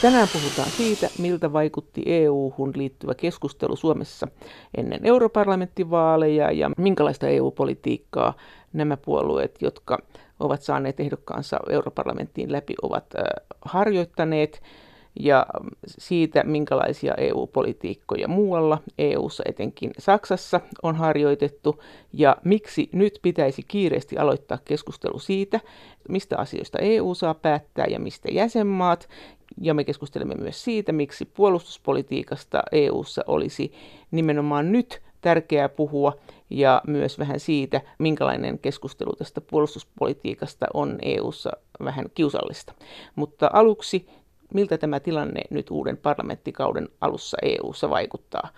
Tänään puhutaan siitä, miltä vaikutti EU-hun liittyvä keskustelu Suomessa ennen europarlamenttivaaleja ja minkälaista EU-politiikkaa nämä puolueet, jotka ovat saaneet ehdokkaansa europarlamenttiin läpi, ovat harjoittaneet ja siitä, minkälaisia EU-politiikkoja muualla EU:ssa, etenkin Saksassa, on harjoitettu ja miksi nyt pitäisi kiireesti aloittaa keskustelu siitä, mistä asioista EU saa päättää ja mistä jäsenmaat. Ja me keskustelemme myös siitä, miksi puolustuspolitiikasta EU:ssa olisi nimenomaan nyt tärkeää puhua ja myös vähän siitä, minkälainen keskustelu tästä puolustuspolitiikasta on EU:ssa vähän kiusallista. Mutta aluksi miltä tämä tilanne nyt uuden parlamenttikauden alussa EU:ssa vaikuttaa.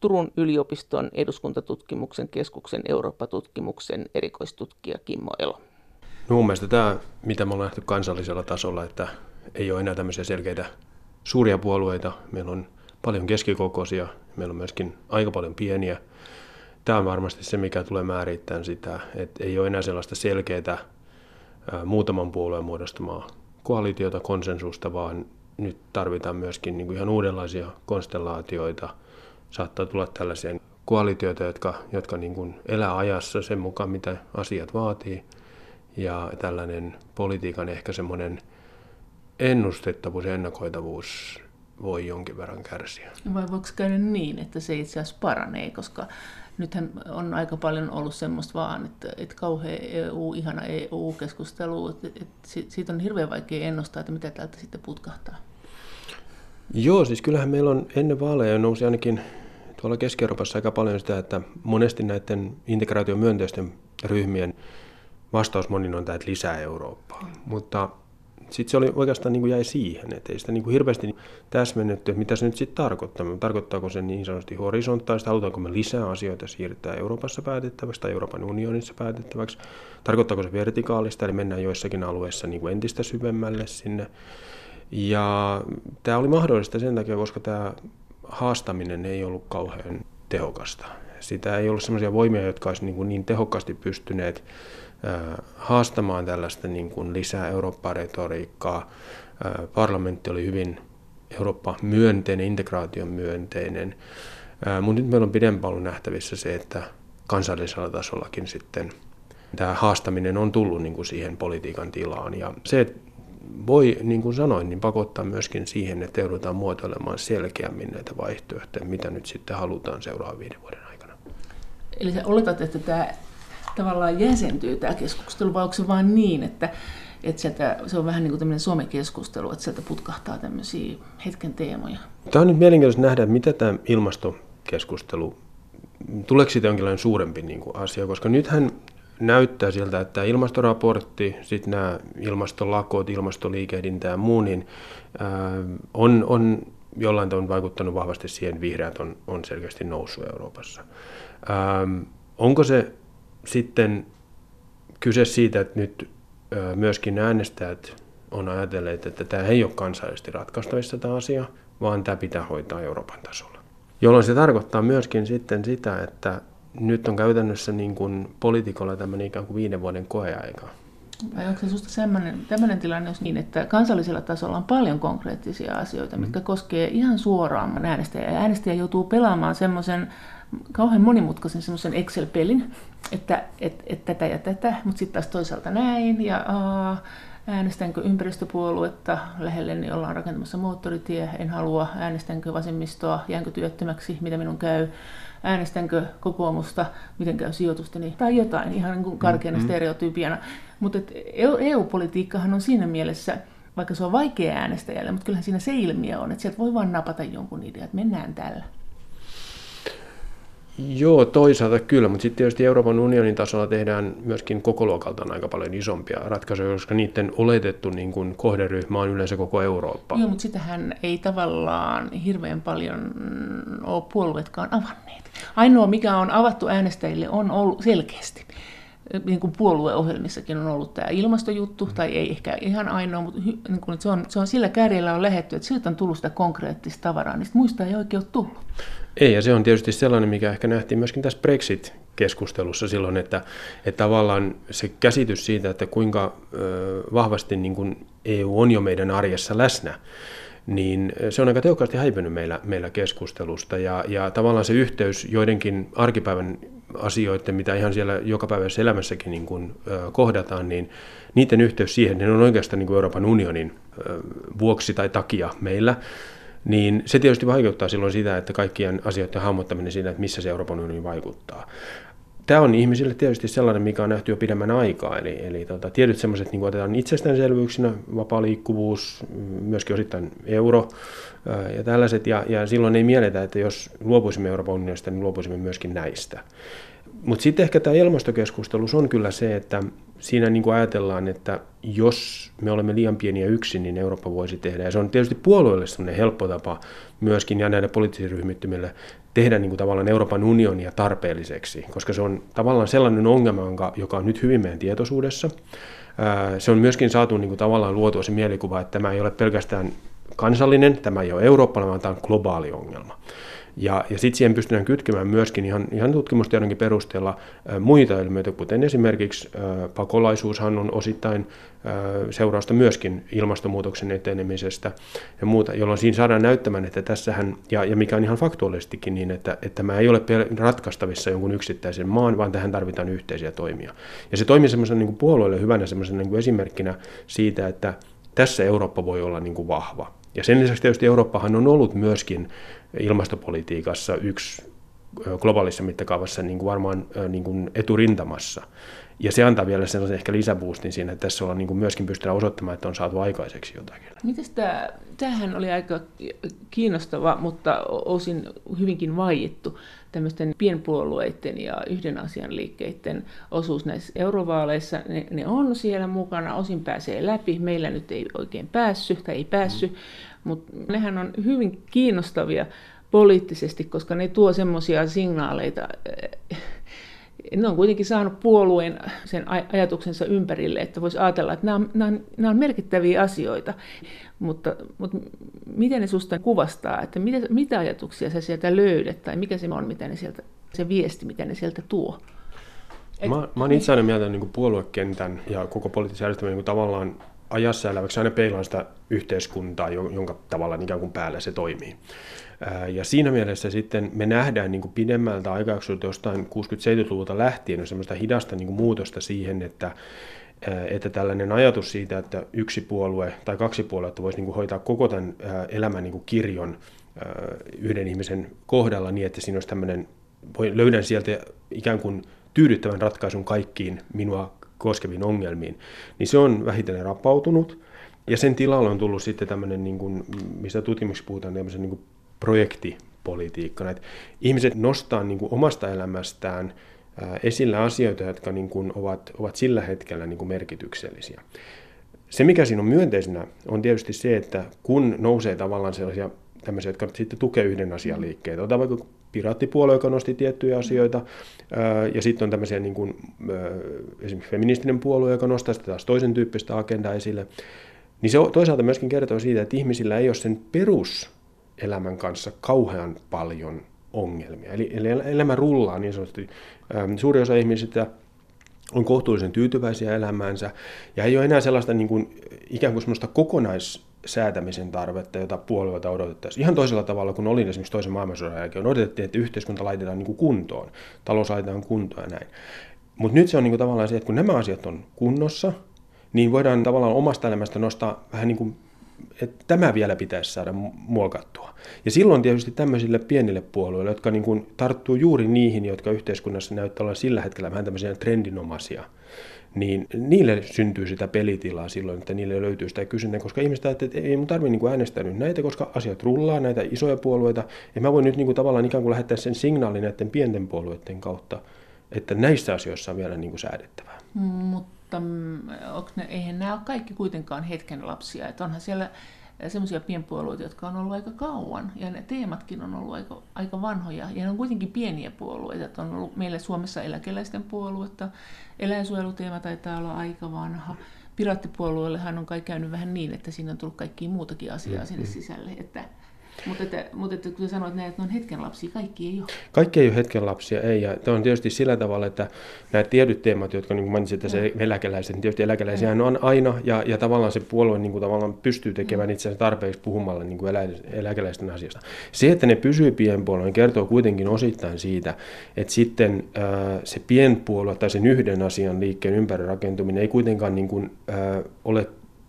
Turun yliopiston eduskuntatutkimuksen keskuksen Eurooppa-tutkimuksen erikoistutkija Kimmo Elo. No mun mielestä tämä, mitä me ollaan nähty kansallisella tasolla, että ei ole enää tämmöisiä selkeitä suuria puolueita. Meillä on paljon keskikokoisia, meillä on myöskin aika paljon pieniä. Tämä on varmasti se, mikä tulee määrittämään sitä, että ei ole enää sellaista selkeää muutaman puolueen muodostamaa koalitiota, konsensusta, vaan nyt tarvitaan myöskin niin kuin ihan uudenlaisia konstellaatioita. Saattaa tulla tällaisia koalitioita, jotka, jotka niin kuin elää ajassa sen mukaan, mitä asiat vaatii. Ja tällainen politiikan ehkä semmoinen ennustettavuus ja ennakoitavuus voi jonkin verran kärsiä. Vai voiko käydä niin, että se itse asiassa paranee, koska nythän on aika paljon ollut semmoista vaan, että, että kauhean EU, ihana EU-keskustelu, että, että siitä on hirveän vaikea ennustaa, että mitä täältä sitten putkahtaa. Joo, siis kyllähän meillä on ennen vaaleja nousi ainakin tuolla Keski-Euroopassa aika paljon sitä, että monesti näiden integraation myönteisten ryhmien vastaus monin on tämä, että lisää Eurooppaa. Mm. Mutta sitten se oli oikeastaan niin kuin jäi siihen, että ei sitä niin kuin hirveästi täsmennetty, että mitä se nyt sitten tarkoittaa. Tarkoittaako se niin sanotusti horisontaalista, halutaanko me lisää asioita siirtää Euroopassa päätettäväksi tai Euroopan unionissa päätettäväksi. Tarkoittaako se vertikaalista, eli mennään joissakin alueissa niin kuin entistä syvemmälle sinne. Ja tämä oli mahdollista sen takia, koska tämä haastaminen ei ollut kauhean tehokasta. Sitä ei ollut sellaisia voimia, jotka olisivat niin, niin tehokkaasti pystyneet haastamaan tällaista niin kuin lisää Eurooppa-retoriikkaa. Parlamentti oli hyvin Eurooppa-myönteinen, integraation myönteinen, mutta nyt meillä on pidempään ollut nähtävissä se, että kansallisella tasollakin sitten tämä haastaminen on tullut niin kuin siihen politiikan tilaan. Ja se voi, niin kuin sanoin, niin pakottaa myöskin siihen, että joudutaan muotoilemaan selkeämmin näitä vaihtoehtoja, mitä nyt sitten halutaan seuraavan viiden vuoden aikana. Eli sä oletat, että tämä tavallaan jäsentyy tämä keskustelu, vai onko se vain niin, että, että sieltä, se on vähän niin kuin tämmöinen somekeskustelu, että sieltä putkahtaa tämmöisiä hetken teemoja? Tämä on nyt mielenkiintoista nähdä, mitä tämä ilmastokeskustelu, tuleeko siitä jonkinlainen suurempi niin kuin asia, koska nythän näyttää siltä, että tämä ilmastoraportti, sitten nämä ilmastolakot, ilmastoliikehdintä ja muu, niin on, on jollain tavalla vaikuttanut vahvasti siihen, vihreät on, on selkeästi noussut Euroopassa. Ää, onko se sitten kyse siitä, että nyt myöskin äänestäjät on ajatelleet, että tämä ei ole kansallisesti ratkaistavissa tämä asia, vaan tämä pitää hoitaa Euroopan tasolla. Jolloin se tarkoittaa myöskin sitten sitä, että nyt on käytännössä niin kuin poliitikolla tämmöinen ikään kuin viiden vuoden koeaika. Vai onko se sinusta sellainen tilanne, jos niin, että kansallisella tasolla on paljon konkreettisia asioita, mm. mitkä koskee ihan suoraan äänestäjää. Äänestäjä joutuu pelaamaan semmoisen kauhean monimutkaisen semmoisen Excel-pelin, että et, et tätä ja tätä, mutta sitten taas toisaalta näin, ja aa, äänestänkö ympäristöpuoluetta lähelle, niin ollaan rakentamassa moottoritie, en halua, äänestänkö vasemmistoa, jäänkö työttömäksi, mitä minun käy, äänestänkö kokoomusta, miten käy sijoitusteni, tai jotain ihan niin kuin karkeana mm-hmm. stereotypiana. Mutta EU-politiikkahan on siinä mielessä, vaikka se on vaikea äänestäjälle, mutta kyllähän siinä se ilmiö on, että sieltä voi vain napata jonkun idean, että mennään tällä. Joo, toisaalta kyllä, mutta sitten tietysti Euroopan unionin tasolla tehdään myöskin koko luokaltaan aika paljon isompia ratkaisuja, koska niiden oletettu niin kuin kohderyhmä on yleensä koko Eurooppa. Joo, mutta sitähän ei tavallaan hirveän paljon ole puolueetkaan avanneet. Ainoa, mikä on avattu äänestäjille, on ollut selkeästi niin kuin puolueohjelmissakin on ollut tämä ilmastojuttu, mm. tai ei ehkä ihan ainoa, mutta niin kuin se, on, se on sillä kärjellä on lähetty, että siltä on tullut sitä konkreettista tavaraa, niin muista ei oikein ole tullut. Ei, ja se on tietysti sellainen, mikä ehkä nähtiin myöskin tässä Brexit-keskustelussa silloin, että, että tavallaan se käsitys siitä, että kuinka ö, vahvasti niin kuin EU on jo meidän arjessa läsnä, niin se on aika tehokkaasti häipynyt meillä, meillä keskustelusta. Ja, ja tavallaan se yhteys joidenkin arkipäivän asioiden, mitä ihan siellä jokapäiväisessä elämässäkin niin kuin, kohdataan, niin niiden yhteys siihen, niin on oikeastaan niin kuin Euroopan unionin vuoksi tai takia meillä, niin se tietysti vaikeuttaa silloin sitä, että kaikkien asioiden hahmottaminen siinä, että missä se Euroopan unioni vaikuttaa. Tämä on ihmisille tietysti sellainen, mikä on nähty jo pidemmän aikaa, eli, eli tota, tietyt sellaiset niin otetaan itsestäänselvyyksinä, vapaa liikkuvuus, myöskin osittain euro ja tällaiset, ja, ja silloin ei mielletä, että jos luopuisimme Euroopan unionista, niin luopuisimme myöskin näistä. Mutta sitten ehkä tämä ilmastokeskustelus on kyllä se, että siinä niin kuin ajatellaan, että jos me olemme liian pieniä yksin, niin Eurooppa voisi tehdä. Ja se on tietysti puolueelle sellainen helppo tapa myöskin ja näille poliittisille ryhmittymille tehdä niin kuin tavallaan Euroopan unionia tarpeelliseksi, koska se on tavallaan sellainen ongelma, joka on nyt hyvin meidän tietoisuudessa. Se on myöskin saatu niin kuin tavallaan luotua se mielikuva, että tämä ei ole pelkästään kansallinen, tämä ei ole eurooppalainen, vaan tämä on globaali ongelma. Ja, ja sitten siihen pystytään kytkemään myöskin ihan, ihan tutkimustiedonkin perusteella muita ilmiöitä, kuten esimerkiksi pakolaisuushan on osittain seurausta myöskin ilmastonmuutoksen etenemisestä ja muuta, jolloin siinä saadaan näyttämään, että tässähän, ja, ja mikä on ihan faktuaalisestikin niin, että, että tämä ei ole ratkaistavissa jonkun yksittäisen maan, vaan tähän tarvitaan yhteisiä toimia. Ja se toimii semmoisen niin puolueelle hyvänä semmoisen niin esimerkkinä siitä, että tässä Eurooppa voi olla niin kuin vahva. Ja sen lisäksi tietysti Eurooppahan on ollut myöskin ilmastopolitiikassa yksi globaalissa mittakaavassa niin kuin varmaan niin kuin eturintamassa. Ja se antaa vielä sellaisen ehkä lisäboostin siinä, että tässä ollaan niin kuin myöskin pystytään osoittamaan, että on saatu aikaiseksi jotakin. Mites tämä, tämähän oli aika kiinnostava, mutta osin hyvinkin vaiettu tämmöisten pienpuolueiden ja yhden asian liikkeiden osuus näissä eurovaaleissa. Ne, ne on siellä mukana, osin pääsee läpi. Meillä nyt ei oikein päässyt tai ei päässyt, mm. Mutta nehän on hyvin kiinnostavia poliittisesti, koska ne tuo semmoisia signaaleita, ne on kuitenkin saanut puolueen sen ajatuksensa ympärille, että voisi ajatella, että nämä on, nämä on, nämä on merkittäviä asioita, mutta, mutta miten ne susta kuvastaa, että mitä, mitä ajatuksia sä sieltä löydät, tai mikä se on, mitä ne sieltä, se viesti, mitä ne sieltä tuo? Et, mä, mä oon itse aina mieltä niin puoluekentän ja koko poliittisen järjestelmän niin tavallaan ajassa eläväksi aina peilaan sitä yhteiskuntaa, jonka tavallaan ikään kuin päällä se toimii. Ja siinä mielessä sitten me nähdään niin kuin pidemmältä aikajaksolta jostain 60-70-luvulta lähtien semmoista hidasta niin kuin muutosta siihen, että, että tällainen ajatus siitä, että yksi puolue tai kaksi puoluetta voisi niin kuin hoitaa koko tämän elämän niin kuin kirjon yhden ihmisen kohdalla niin, että siinä olisi tämmöinen, löydän sieltä ikään kuin tyydyttävän ratkaisun kaikkiin minua koskeviin ongelmiin, niin se on vähitellen rapautunut. Ja sen tilalle on tullut sitten tämmöinen, niin kuin, mistä tutkimuksessa puhutaan, tämmöisen niin kuin projektipolitiikkana. Että ihmiset nostaa niin kuin omasta elämästään esillä asioita, jotka niin kuin ovat, ovat sillä hetkellä niin kuin merkityksellisiä. Se, mikä siinä on myönteisenä, on tietysti se, että kun nousee tavallaan sellaisia tämmöisiä, jotka sitten tukee yhden asian liikkeitä. Otetaan vaikka piraattipuolue, joka nosti tiettyjä asioita, ja sitten on tämmöisiä niin kuin, esimerkiksi feministinen puolue, joka nostaa sitä taas toisen tyyppistä agendaa esille. Niin se toisaalta myöskin kertoo siitä, että ihmisillä ei ole sen peruselämän kanssa kauhean paljon ongelmia. Eli, eli elämä rullaa niin sanotusti. Suuri osa ihmisistä on kohtuullisen tyytyväisiä elämäänsä ja ei ole enää sellaista niin kuin, ikään kuin semmoista kokonais säätämisen tarvetta, jota puolueelta odotettaisiin. Ihan toisella tavalla kuin oli esimerkiksi toisen maailmansodan jälkeen. Odotettiin, että yhteiskunta laitetaan niin kuin kuntoon, talous laitetaan kuntoon ja näin. Mutta nyt se on niin kuin tavallaan se, että kun nämä asiat on kunnossa, niin voidaan tavallaan omasta elämästä nostaa vähän niin kuin, että tämä vielä pitäisi saada muokattua. Ja silloin tietysti tämmöisille pienille puolueille, jotka niin kuin tarttuu juuri niihin, jotka yhteiskunnassa näyttää olla sillä hetkellä vähän tämmöisiä trendinomaisia, niin niille syntyy sitä pelitilaa silloin, että niille löytyy sitä kysyntää, koska ihmiset ajattelee, että ei mun tarvitse niin äänestää nyt näitä, koska asiat rullaa, näitä isoja puolueita, ja mä voin nyt niin kuin tavallaan ikään kuin lähettää sen signaalin näiden pienten puolueiden kautta, että näissä asioissa on vielä kuin säädettävää. Mutta mm, ne, eihän nämä ole kaikki kuitenkaan hetken lapsia, että onhan siellä semmoisia pienpuolueita, jotka on ollut aika kauan, ja ne teematkin on ollut aika, aika vanhoja, ja ne on kuitenkin pieniä puolueita, että on ollut meillä Suomessa eläkeläisten puoluetta, eläinsuojeluteema taitaa olla aika vanha, Piraattipuolueellehan on kai käynyt vähän niin, että siinä on tullut kaikki muutakin asiaa mm, sinne mm. sisälle, että Mutta, että, mutta että, kun sanoit näin, että ne on hetken lapsia, kaikki ei ole. Kaikki ei ole hetken lapsia, ei. Ja tämä on tietysti sillä tavalla, että nämä tietyt teemat, jotka niin kuin mainitsit, että se eläkeläiset, niin tietysti eläkeläisiä on aina, ja, ja tavallaan se puolue niin kuin tavallaan pystyy tekemään itse asiassa tarpeeksi puhumalla niin kuin elä, eläkeläisten asiasta. Se, että ne pysyy pienpuolueen, kertoo kuitenkin osittain siitä, että sitten äh, se pienpuolue tai sen yhden asian liikkeen ympäri rakentuminen ei kuitenkaan niin kuin, äh, ole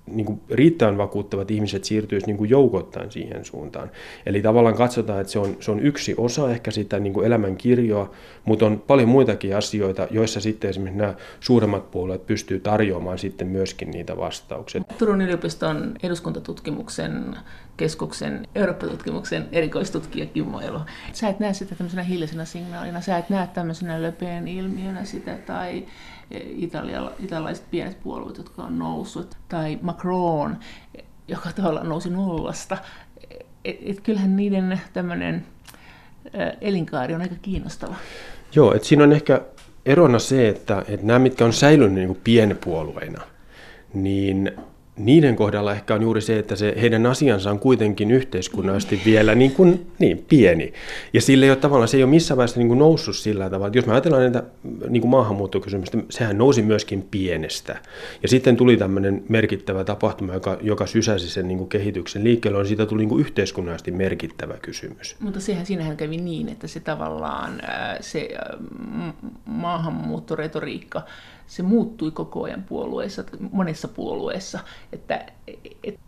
niin kuin riittävän vakuuttavat ihmiset siirtyisivät niin kuin joukottain siihen suuntaan. Eli tavallaan katsotaan, että se on, se on yksi osa ehkä sitä niin kuin elämän kirjoa, mutta on paljon muitakin asioita, joissa sitten esimerkiksi nämä suuremmat puolueet pystyy tarjoamaan sitten myöskin niitä vastauksia. Turun yliopiston eduskuntatutkimuksen keskuksen Eurooppa-tutkimuksen erikoistutkija Kimmo Elo. Sä et näe sitä tämmöisenä hiljaisena signaalina, sä et näe tämmöisenä löpeen ilmiönä sitä tai Italia, italialaiset pienet puolueet, jotka on noussut, tai Macron, joka tavallaan nousi nollasta. Et, et kyllähän niiden tämmöinen elinkaari on aika kiinnostava. Joo, että siinä on ehkä erona se, että, että nämä, mitkä on säilynyt niin kuin pienpuolueina, niin niiden kohdalla ehkä on juuri se, että se heidän asiansa on kuitenkin yhteiskunnallisesti vielä niin, kuin, niin pieni. Ja sille ei ole tavallaan, se ei ole missään vaiheessa niin kuin noussut sillä tavalla. Että jos me ajatellaan näitä niin kuin maahanmuuttokysymystä, sehän nousi myöskin pienestä. Ja sitten tuli tämmöinen merkittävä tapahtuma, joka, joka sysäsi sen niin kuin kehityksen liikkeelle, ja siitä tuli niin kuin yhteiskunnallisesti merkittävä kysymys. Mutta sehän siinähän kävi niin, että se tavallaan se maahanmuuttoretoriikka, se muuttui koko ajan puolueissa, monessa puolueessa, että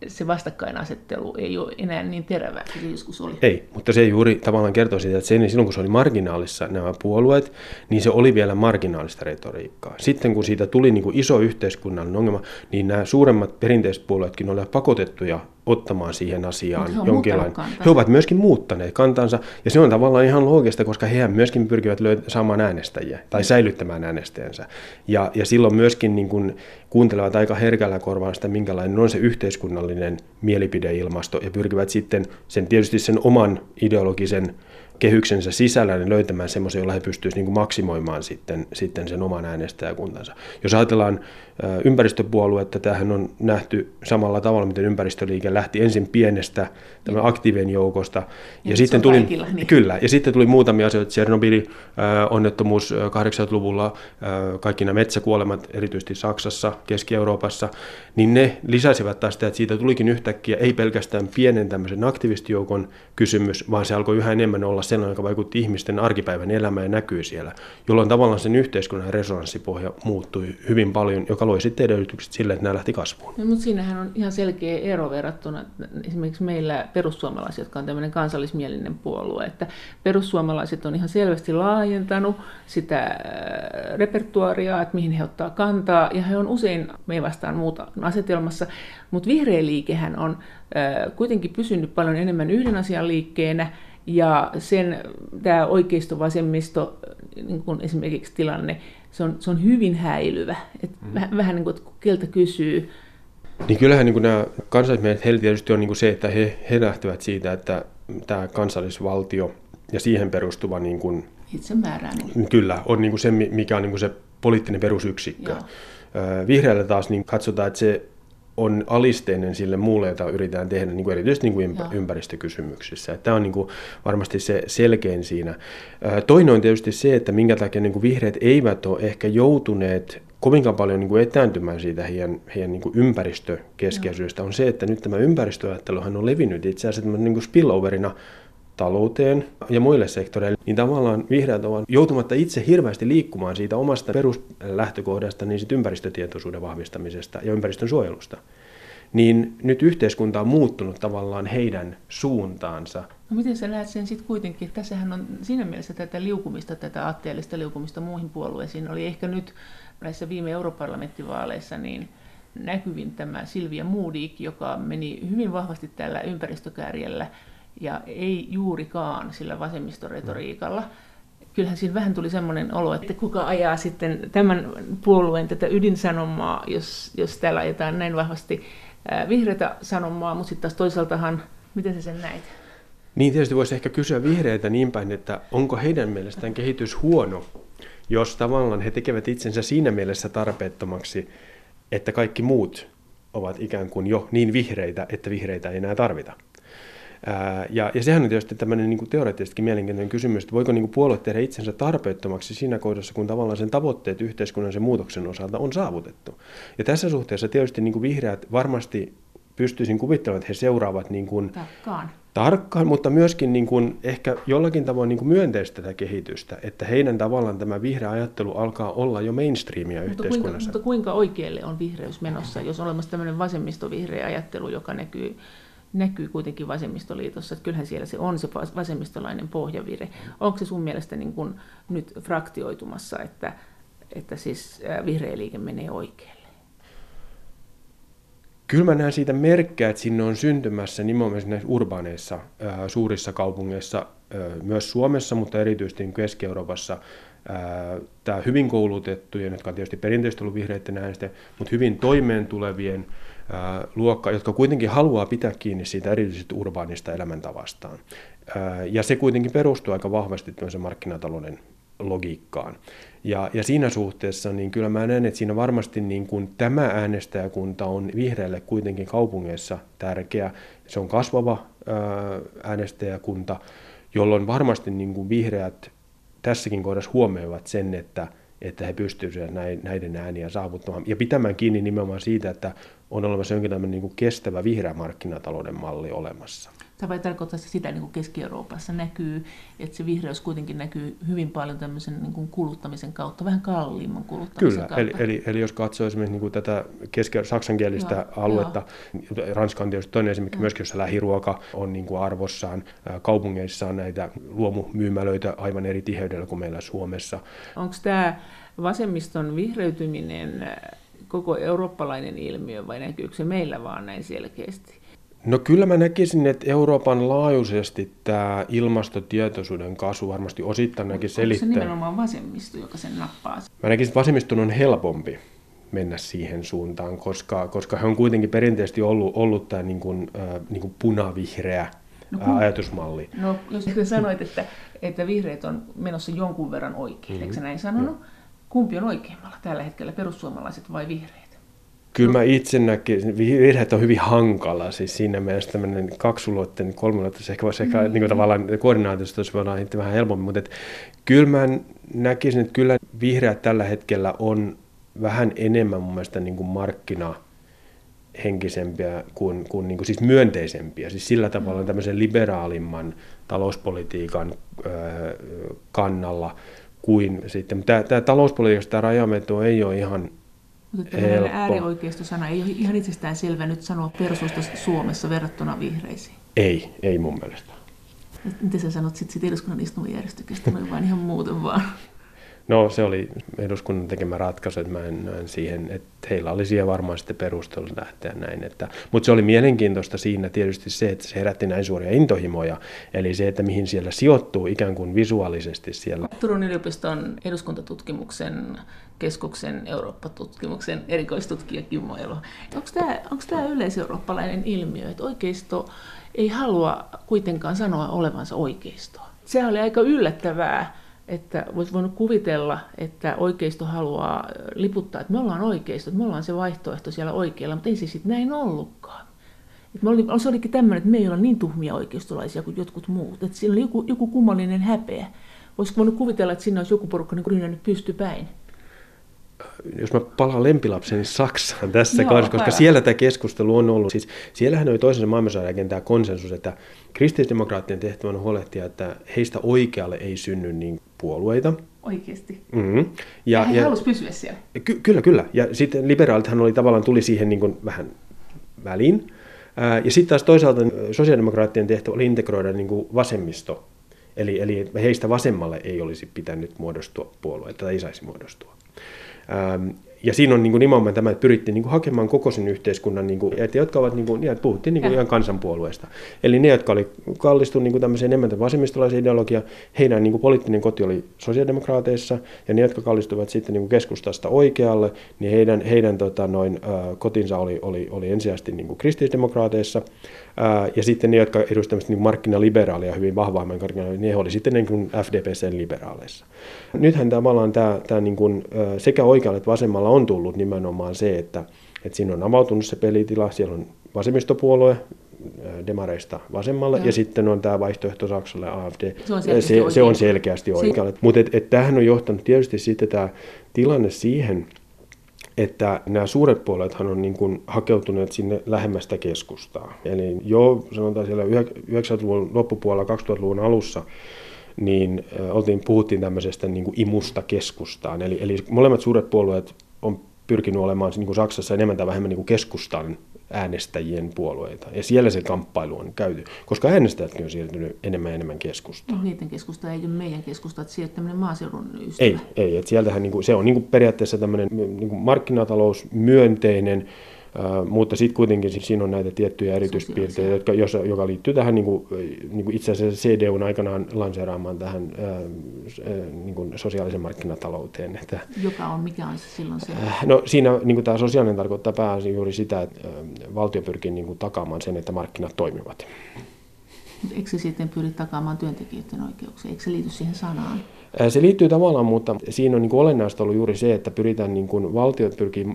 se vastakkainasettelu ei ole enää niin terävää kuin se joskus oli. Ei, mutta se juuri tavallaan kertoo siitä, että se, niin silloin kun se oli marginaalissa nämä puolueet, niin se oli vielä marginaalista retoriikkaa. Sitten kun siitä tuli niin kuin iso yhteiskunnallinen ongelma, niin nämä suuremmat perinteiset puolueetkin olivat pakotettuja ottamaan siihen asiaan he jonkinlainen. He ovat myöskin muuttaneet kantansa, ja se on tavallaan ihan loogista, koska he myöskin pyrkivät löy- saamaan äänestäjiä tai säilyttämään äänestäjänsä. Ja, ja silloin myöskin niin kuin kuuntelevat aika herkällä korvaan sitä, minkälainen on se yhteiskunnallinen mielipideilmasto, ja pyrkivät sitten sen tietysti sen oman ideologisen kehyksensä sisällä niin löytämään semmoisen, jolla he pystyisivät niin maksimoimaan sitten, sitten sen oman äänestäjäkuntansa. Jos ajatellaan ympäristöpuoluetta, tähän on nähty samalla tavalla, miten ympäristöliike lähti ensin pienestä tämän aktiivien joukosta. Ja, ja sitten tuli, kaikilla, niin. Kyllä, ja sitten tuli muutamia asioita, Tsernobylin onnettomuus 80-luvulla, kaikki nämä metsäkuolemat, erityisesti Saksassa, Keski-Euroopassa, niin ne lisäsivät taas sitä, että siitä tulikin yhtäkkiä ei pelkästään pienen tämmöisen aktivistijoukon kysymys, vaan se alkoi yhä enemmän olla sellainen, joka vaikutti ihmisten arkipäivän elämään ja näkyy siellä, jolloin tavallaan sen yhteiskunnan resonanssipohja muuttui hyvin paljon, joka loi sitten edellytykset sille, että nämä lähti kasvuun. No, mutta siinähän on ihan selkeä ero verrattuna esimerkiksi meillä perussuomalaiset, jotka on tämmöinen kansallismielinen puolue, että perussuomalaiset on ihan selvästi laajentanut sitä äh, repertuaria, että mihin he ottaa kantaa, ja he on usein me vastaan muuta asetelmassa, mutta vihreä liikehän on äh, kuitenkin pysynyt paljon enemmän yhden asian liikkeenä, ja sen tämä oikeisto-vasemmisto, niin kuin esimerkiksi tilanne, se on, se on hyvin häilyvä. Et mm. vähän, vähän niin kuin, että keltä kysyy. Niin kyllähän niin kuin nämä kansallismiehet, heillä tietysti on niin kuin se, että he, he lähtevät siitä, että tämä kansallisvaltio ja siihen perustuva niin kuin, itsemäärääminen. Kyllä, on niin kuin se, mikä on niin kuin se poliittinen perusyksikkö. Joo. Vihreällä taas niin katsotaan, että se on alisteinen sille muulle, jota yritetään tehdä niin kuin erityisesti niin kuin ympäristökysymyksissä. Tämä on niin kuin varmasti se selkein siinä. Toinen on tietysti se, että minkä takia niin kuin vihreät eivät ole ehkä joutuneet kovinkaan paljon niin kuin etääntymään siitä heidän, heidän niin kuin ympäristökeskeisyydestä, on se, että nyt tämä ympäristöajatteluhan on levinnyt itse asiassa niin kuin spilloverina talouteen ja muille sektoreille, niin tavallaan vihreät ovat joutumatta itse hirveästi liikkumaan siitä omasta peruslähtökohdasta, niin sit ympäristötietoisuuden vahvistamisesta ja ympäristön suojelusta. Niin nyt yhteiskunta on muuttunut tavallaan heidän suuntaansa. No miten sä näet sen sitten kuitenkin, tässähän on siinä mielessä tätä liukumista, tätä aatteellista liukumista muihin puolueisiin, oli ehkä nyt näissä viime europarlamenttivaaleissa niin näkyvin tämä Silvia Moodik, joka meni hyvin vahvasti tällä ympäristökärjellä ja ei juurikaan sillä vasemmistoretoriikalla. Kyllähän siinä vähän tuli semmoinen olo, että kuka ajaa sitten tämän puolueen tätä ydinsanomaa, jos, jos täällä ajetaan näin vahvasti vihreätä sanomaa, mutta sitten taas toisaaltahan, miten se sen näit? Niin tietysti voisi ehkä kysyä vihreitä niin päin, että onko heidän mielestään kehitys huono, jos tavallaan he tekevät itsensä siinä mielessä tarpeettomaksi, että kaikki muut ovat ikään kuin jo niin vihreitä, että vihreitä ei enää tarvita. Ja, ja sehän on tietysti tämmöinen niin kuin teoreettisestikin mielenkiintoinen kysymys, että voiko niin kuin puolue tehdä itsensä tarpeettomaksi siinä kohdassa, kun tavallaan sen tavoitteet yhteiskunnallisen muutoksen osalta on saavutettu. Ja tässä suhteessa tietysti niin kuin vihreät varmasti pystyisin kuvittelemaan, että he seuraavat niin kuin tarkkaan. tarkkaan, mutta myöskin niin kuin ehkä jollakin tavoin niin kuin myönteistä tätä kehitystä, että heidän tavallaan tämä vihreä ajattelu alkaa olla jo mainstreamia mutta yhteiskunnassa. Kuinka, mutta kuinka oikealle on vihreys menossa, jos on olemassa tämmöinen vasemmistovihreä ajattelu, joka näkyy näkyy kuitenkin vasemmistoliitossa, että kyllähän siellä se on se vasemmistolainen pohjavire. Onko se sun mielestä niin kuin nyt fraktioitumassa, että, että siis vihreä liike menee oikealle? Kyllä mä näen siitä merkkejä, että sinne on syntymässä nimenomaan näissä urbaaneissa suurissa kaupungeissa, myös Suomessa, mutta erityisesti niin Keski-Euroopassa, tämä hyvin koulutettujen, jotka on tietysti perinteisesti ollut vihreiden äänestä, mutta hyvin toimeen tulevien luokka, jotka kuitenkin haluaa pitää kiinni siitä erityisesti urbaanista elämäntavastaan. Ja se kuitenkin perustuu aika vahvasti tämmöisen markkinatalouden logiikkaan. Ja, ja siinä suhteessa niin kyllä mä näen, että siinä varmasti niin kuin tämä äänestäjäkunta on vihreälle kuitenkin kaupungeissa tärkeä. Se on kasvava äänestäjäkunta, jolloin varmasti niin kuin vihreät tässäkin kohdassa huomioivat sen, että, että he pystyisivät näiden ääniä saavuttamaan ja pitämään kiinni nimenomaan siitä, että on olemassa jonkin tämmöinen niin kuin kestävä vihreä markkinatalouden malli olemassa. Tämä vai tarkoittaa se sitä, niin kuin Keski-Euroopassa näkyy, että se vihreys kuitenkin näkyy hyvin paljon tämmöisen niin kuin kuluttamisen kautta, vähän kalliimman kuluttamisen Kyllä, kautta. eli, eli, eli jos katsoo esimerkiksi niin kuin tätä keski-saksankielistä joo, aluetta, joo. Ranska on tietysti toinen esimerkki joo. myöskin, jossa lähiruoka on niin kuin arvossaan, kaupungeissa on näitä luomumyymälöitä aivan eri tiheydellä kuin meillä Suomessa. Onko tämä vasemmiston vihreytyminen koko eurooppalainen ilmiö vai näkyykö se meillä vaan näin selkeästi? No kyllä mä näkisin, että Euroopan laajuisesti tämä ilmastotietoisuuden kasvu varmasti osittain näkin selittää. Onko se nimenomaan vasemmisto, joka sen nappaa? Mä näkisin, että vasemmiston on helpompi mennä siihen suuntaan, koska, koska he on kuitenkin perinteisesti ollut, ollut tämä niin kuin, äh, niin kuin punavihreä no, kun, ajatusmalli. No jos te sanoit, että, että vihreät on menossa jonkun verran oikein, mm-hmm. eikö näin sanonut? Joo. Kumpi on oikeimmalla tällä hetkellä, perussuomalaiset vai vihreät? Kyllä mä itse näkisin, virheet on hyvin hankala, siis siinä mielessä tämmöinen kaksulotteinen, kolmulotteinen, ehkä voisi ehkä mm. niin kuin tavallaan koordinaatiosta olisi vähän helpommin, mutta et, kyllä mä näkisin, että kyllä vihreät tällä hetkellä on vähän enemmän mun mielestä niin kuin markkina henkisempiä kuin, kuin, niin kuin siis myönteisempiä, siis sillä tavalla mm. tämmöisen liberaalimman talouspolitiikan ö, kannalla kuin sitten. Tämä, tämä talouspolitiikassa tämä rajameto ei ole ihan mutta äärioikeistosana ei ole ihan itsestään selvä nyt sanoa persuista Suomessa verrattuna vihreisiin. Ei, ei mun mielestä. Miten sä sanot sitten sit eduskunnan istumajärjestyksestä noin vain ihan muuten vaan? No se oli eduskunnan tekemä ratkaisu, että mä en näen siihen, että heillä oli siihen varmaan sitten perustelut lähteä näin. Että, mutta se oli mielenkiintoista siinä tietysti se, että se herätti näin suuria intohimoja, eli se, että mihin siellä sijoittuu ikään kuin visuaalisesti siellä. Turun yliopiston eduskuntatutkimuksen keskuksen Eurooppa-tutkimuksen erikoistutkija Kimmo Elo. Onko tämä yleiseurooppalainen ilmiö, että oikeisto ei halua kuitenkaan sanoa olevansa oikeistoa? Sehän oli aika yllättävää että voisi voinut kuvitella, että oikeisto haluaa liputtaa, että me ollaan oikeisto, että me ollaan se vaihtoehto siellä oikealla, mutta ei se sitten näin ollutkaan. Et me oli, se olikin tämmöinen, että me ei olla niin tuhmia oikeistolaisia kuin jotkut muut. Että siinä oli joku, joku kummallinen häpeä. Voisiko voinut kuvitella, että siinä olisi joku porukka niin rynnännyt pystypäin? Jos mä palaan lempilapseni Saksaan tässä Joo, koska hyvä. siellä tämä keskustelu on ollut. Siis siellähän oli toisen maailmansodan jälkeen tämä konsensus, että kristillisdemokraattien tehtävä on huolehtia, että heistä oikealle ei synny niin puolueita. Oikeasti. Mm-hmm. Ja, ja he ja, pysyä siellä. Ky- kyllä, kyllä. Ja sitten liberaalithan oli tavallaan tuli siihen niin kuin vähän väliin. Ja sitten taas toisaalta sosiaalidemokraattien tehtävä oli integroida niin kuin vasemmisto. Eli, eli heistä vasemmalle ei olisi pitänyt muodostua puolueita tai ei saisi muodostua. Ähm, ja siinä on niin kuin nimenomaan tämä, että pyrittiin niin kuin hakemaan koko sen yhteiskunnan, niin kuin, että jotka ovat, niin kuin, ja puhuttiin niin kuin ihan kansanpuolueesta. Eli ne, jotka oli kallistuneet niin kuin tämmöiseen enemmän vasemmistolaisen ideologiaan, heidän niin kuin poliittinen koti oli sosiaalidemokraateissa, ja ne, jotka kallistuivat sitten niin kuin keskustasta oikealle, niin heidän, heidän tota, noin, äh, kotinsa oli, oli, oli ensisijaisesti niin kuin kristillisdemokraateissa, ja sitten ne, jotka edustavat niin markkinaliberaalia hyvin vahvaa markkinaliberaalia, niin he oli sitten niin kuin FDPCn liberaaleissa. Nythän tavallaan tämä, tämä niin kuin, sekä oikealle että vasemmalla on tullut nimenomaan se, että, että siinä on avautunut se pelitila, siellä on vasemmistopuolue, demareista vasemmalle, ja, ja sitten on tämä vaihtoehto Saksalle AFD. Se on selkeästi se, se on selkeästi oikealle. Mutta et, et tähän on johtanut tietysti sitten tämä tilanne siihen, että nämä suuret puolueethan on niin kuin hakeutuneet sinne lähemmästä keskustaa. Eli jo sanotaan siellä 90-luvun loppupuolella 2000-luvun alussa niin oltiin, puhuttiin tämmöisestä niin kuin imusta keskustaan. Eli, eli molemmat suuret puolueet on pyrkinyt olemaan niin kuin Saksassa enemmän tai vähemmän niin kuin keskustan äänestäjien puolueita. Ja siellä se kamppailu on käyty, koska äänestäjätkin on siirtynyt enemmän ja enemmän keskustaan. No, niiden keskusta ei ole meidän keskusta, että sieltä tämmöinen maaseudun ystävä. Ei, ei että sieltähän niin kuin, se on niin kuin periaatteessa tämmöinen niin kuin markkinatalousmyönteinen mutta sitten kuitenkin siinä on näitä tiettyjä erityispiirteitä, jotka, jos, joka liittyy tähän niin kuin, niin kuin itse asiassa CDUn aikanaan lanseeraamaan tähän niin kuin sosiaalisen markkinatalouteen. Että, joka on, mikä on se silloin se? No siinä niin kuin tämä sosiaalinen tarkoittaa pääasiassa juuri sitä, että valtio pyrkii niin kuin, takaamaan sen, että markkinat toimivat. Mutta eikö se sitten pyri takaamaan työntekijöiden oikeuksia? Eikö se liity siihen sanaan? Se liittyy tavallaan, mutta siinä on niin kuin olennaista ollut juuri se, että pyritään niin kuin, valtiot pyrkii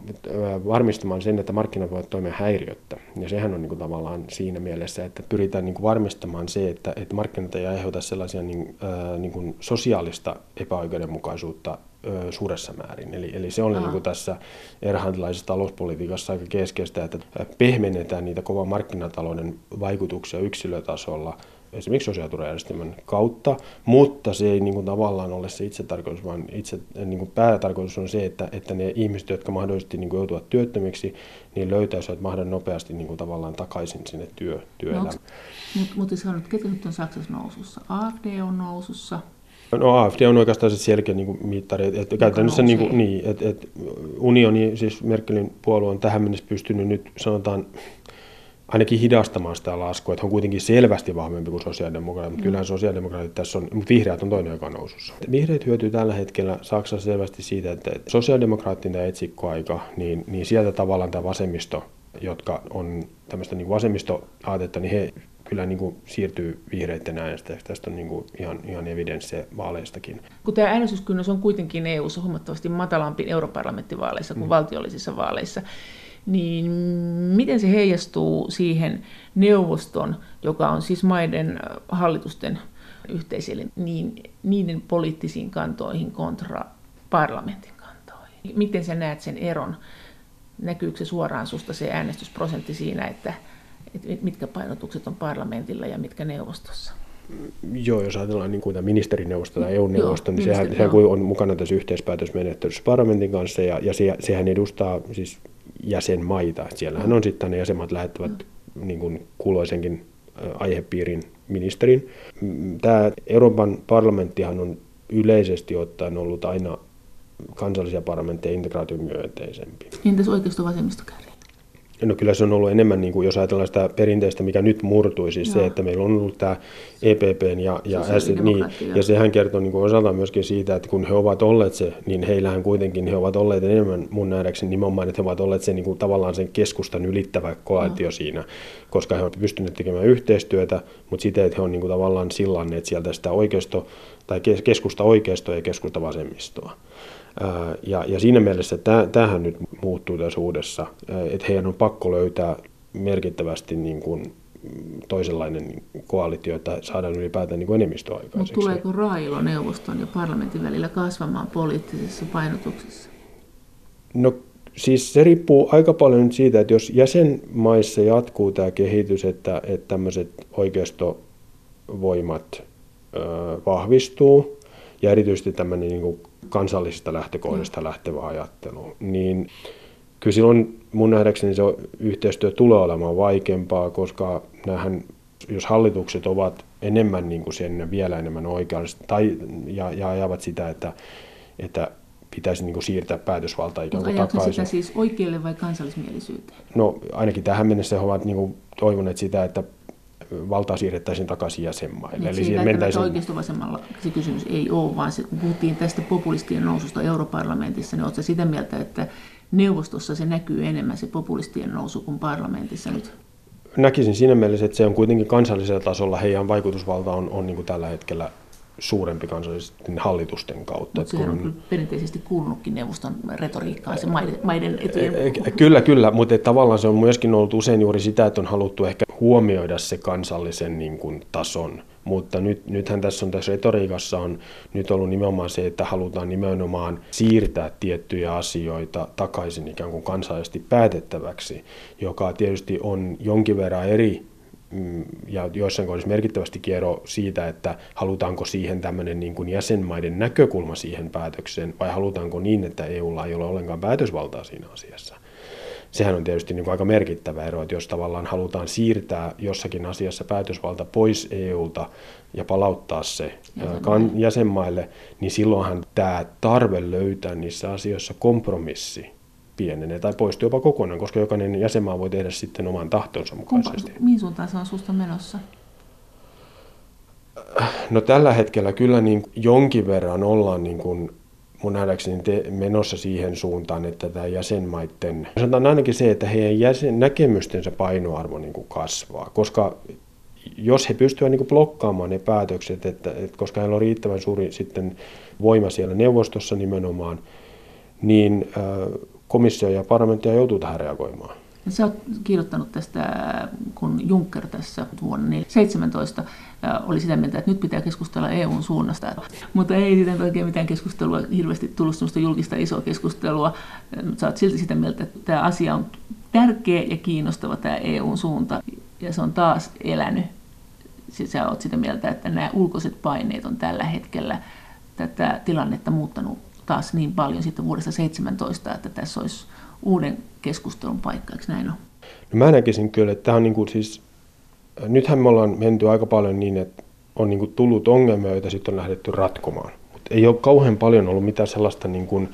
varmistamaan sen, että markkinat voivat toimia häiriöttä. Ja sehän on niin kuin, tavallaan siinä mielessä, että pyritään niin kuin, varmistamaan se, että, että markkinat ei aiheuta sellaisia niin, äh, niin kuin, sosiaalista epäoikeudenmukaisuutta suuressa määrin. Eli, eli se on niin kuin tässä erhantilaisessa talouspolitiikassa aika keskeistä, että pehmennetään niitä kovan markkinatalouden vaikutuksia yksilötasolla – esimerkiksi sosiaaliturvajärjestelmän kautta, mutta se ei niin kuin, tavallaan ole se itse tarkoitus, vaan itse niin kuin, päätarkoitus on se, että, että ne ihmiset, jotka mahdollisesti niin kuin, joutuvat työttömiksi, niin löytäisivät mahdollisimman nopeasti niin kuin, tavallaan takaisin sinne työ, työelämään. No, mutta mut jos ketkä nyt on Saksassa nousussa? AFD on nousussa, No AFD on oikeastaan se selkeä niin kuin mittari, että, että käytännössä niin, kuin, niin, että, että unioni, siis Merkelin puolue on tähän mennessä pystynyt nyt sanotaan ainakin hidastamaan sitä laskua, että on kuitenkin selvästi vahvempi kuin sosiaalidemokraatit, mutta mm. kyllähän sosiaalidemokraatit tässä on, mutta vihreät on toinen, joka on nousussa. Vihreät hyötyy tällä hetkellä Saksassa selvästi siitä, että sosiaalidemokraattinen etsikkoaika, niin, niin sieltä tavallaan tämä vasemmisto, jotka on tämmöistä niin vasemmistoaatetta, niin he kyllä niin kuin siirtyy vihreiden äänestä. Tästä on niin kuin ihan, ihan evidenssiä vaaleistakin. Kun tämä äänestyskynnys on kuitenkin EU-ssa huomattavasti matalampi europarlamenttivaaleissa kuin mm. valtiollisissa vaaleissa, niin miten se heijastuu siihen neuvoston, joka on siis maiden hallitusten yhteiselin, niin niiden poliittisiin kantoihin kontra parlamentin kantoihin? Miten sä näet sen eron? Näkyykö se suoraan susta se äänestysprosentti siinä, että, että mitkä painotukset on parlamentilla ja mitkä neuvostossa? Joo, jos ajatellaan niin kuin ministerineuvosto tai EU-neuvosto, niin sehän, sehän on mukana tässä yhteispäätösmenettelyssä parlamentin kanssa, ja, ja se, sehän edustaa siis jäsenmaita. Siellähän on sitten ne jäsenmaat lähettävät mm. niin kuin kuuloisenkin aihepiirin ministerin. Tämä Euroopan parlamenttihan on yleisesti ottaen ollut aina kansallisia parlamentteja integraation myönteisempi. Entäs oikeisto vasemmisto No kyllä se on ollut enemmän, niin kuin jos ajatellaan sitä perinteistä, mikä nyt murtui, siis Joo. se, että meillä on ollut tämä EPPn ja, ja, S, niin, ja sehän kertoo niin kuin osaltaan myöskin siitä, että kun he ovat olleet se, niin heillähän kuitenkin he ovat olleet enemmän mun nähdäkseni nimenomaan, että he ovat olleet se niin kuin tavallaan sen keskustan ylittävä koalitio no. siinä, koska he ovat pystyneet tekemään yhteistyötä, mutta siten, että he on niin kuin tavallaan sillanneet sieltä sitä oikeisto, tai keskusta oikeistoa ja keskusta vasemmistoa. Ja, ja siinä mielessä tämähän nyt muuttuu tässä uudessa, että heidän on pakko löytää merkittävästi niin kuin toisenlainen koalitio, että saadaan ylipäätään niin enemmistö aikaiseksi. Mutta tuleeko railo neuvoston ja parlamentin välillä kasvamaan poliittisessa painotuksessa? No siis se riippuu aika paljon nyt siitä, että jos jäsenmaissa jatkuu tämä kehitys, että, että tämmöiset oikeistovoimat ö, vahvistuu, ja erityisesti tämmöinen niin kuin kansallisista lähtökohdista lähtevä ajattelu, niin kyllä silloin mun nähdäkseni se yhteistyö tulee olemaan vaikeampaa, koska nämähän, jos hallitukset ovat enemmän niin kuin sen vielä enemmän oikeallista, tai, ja, ja ajavat sitä, että, että pitäisi niin kuin siirtää päätösvalta ikään kuin takaisin. sitä siis oikealle vai kansallismielisyyteen? No ainakin tähän mennessä he ovat niin kuin toivoneet sitä, että valtaa siirrettäisiin takaisin jäsenmaille. Niin, Eli siitä mentäisiin... oikeisto vasemmalla se kysymys ei ole, vaan se, kun puhuttiin tästä populistien noususta europarlamentissa, niin oletko sitä mieltä, että neuvostossa se näkyy enemmän se populistien nousu kuin parlamentissa nyt? Näkisin siinä mielessä, että se on kuitenkin kansallisella tasolla, heidän vaikutusvalta on, on niin kuin tällä hetkellä suurempi kansallisten hallitusten kautta. Mutta sehän kun... on perinteisesti kuulunutkin neuvoston retoriikkaan, se maiden, maiden etujen Kyllä, kyllä, mutta tavallaan se on myöskin ollut usein juuri sitä, että on haluttu ehkä huomioida se kansallisen niin kuin, tason. Mutta nyt, nythän tässä on tässä retoriikassa on nyt ollut nimenomaan se, että halutaan nimenomaan siirtää tiettyjä asioita takaisin ikään kuin kansallisesti päätettäväksi, joka tietysti on jonkin verran eri ja joissain kohdissa merkittävästi kiero siitä, että halutaanko siihen tämmöinen niin kuin jäsenmaiden näkökulma siihen päätökseen, vai halutaanko niin, että EUlla ei ole ollenkaan päätösvaltaa siinä asiassa. Sehän on tietysti niin kuin aika merkittävä ero, että jos tavallaan halutaan siirtää jossakin asiassa päätösvalta pois EUlta ja palauttaa se jäsenmaille. niin silloinhan tämä tarve löytää niissä asioissa kompromissi pienenee tai poistuu jopa kokonaan, koska jokainen jäsenmaa voi tehdä sitten oman tahtonsa mukaisesti. Kumpa, mihin suuntaan se on susta menossa? No tällä hetkellä kyllä niin jonkin verran ollaan niin kuin mun nähdäkseni te, menossa siihen suuntaan, että tämä jäsenmaiden, sanotaan ainakin se, että heidän jäsen, näkemystensä painoarvo niin kuin kasvaa, koska jos he pystyvät niin kuin blokkaamaan ne päätökset, että, että koska heillä on riittävän suuri sitten voima siellä neuvostossa nimenomaan, niin komissio ja parlamentti joutuu tähän reagoimaan. Sä oot kirjoittanut tästä, kun Juncker tässä vuonna 2017 oli sitä mieltä, että nyt pitää keskustella EUn suunnasta. Mutta ei siitä oikein mitään keskustelua, hirveästi tullut sellaista julkista isoa keskustelua. Sä oot silti sitä mieltä, että tämä asia on tärkeä ja kiinnostava tämä EUn suunta. Ja se on taas elänyt. Sä oot sitä mieltä, että nämä ulkoiset paineet on tällä hetkellä tätä tilannetta muuttanut taas niin paljon sitten vuodesta 17, että tässä olisi uuden keskustelun paikka, eikö näin ole? No mä näkisin kyllä, että tämä on niin kuin siis, nythän me ollaan menty aika paljon niin, että on niin kuin tullut ongelmia, joita sitten on lähdetty ratkomaan. Mutta ei ole kauhean paljon ollut mitään sellaista, niin kuin,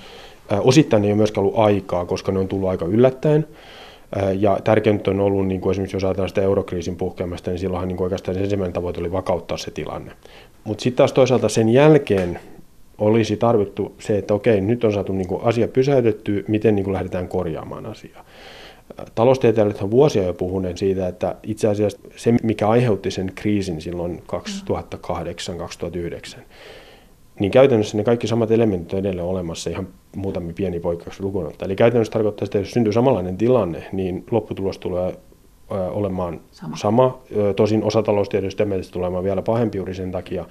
osittain ei ole myöskään ollut aikaa, koska ne on tullut aika yllättäen. Ja tärkeintä on ollut, niin kuin esimerkiksi jos ajatellaan sitä eurokriisin puhkeamasta, niin silloinhan niin oikeastaan ensimmäinen tavoite oli vakauttaa se tilanne. Mutta sitten taas toisaalta sen jälkeen olisi tarvittu se, että okei, nyt on saatu niin kuin asia pysäytetty, miten niin kuin lähdetään korjaamaan asiaa. Taloustieteilijät on vuosia jo puhuneet siitä, että itse asiassa se, mikä aiheutti sen kriisin silloin 2008-2009, niin käytännössä ne kaikki samat elementit on edelleen olemassa ihan muutamia pieni poikkeuksia lukunotta. Eli käytännössä tarkoittaa että jos syntyy samanlainen tilanne, niin lopputulos tulee olemaan sama. sama. Tosin osa taloustieteilijöistä tulee olemaan vielä pahempi juuri sen takia,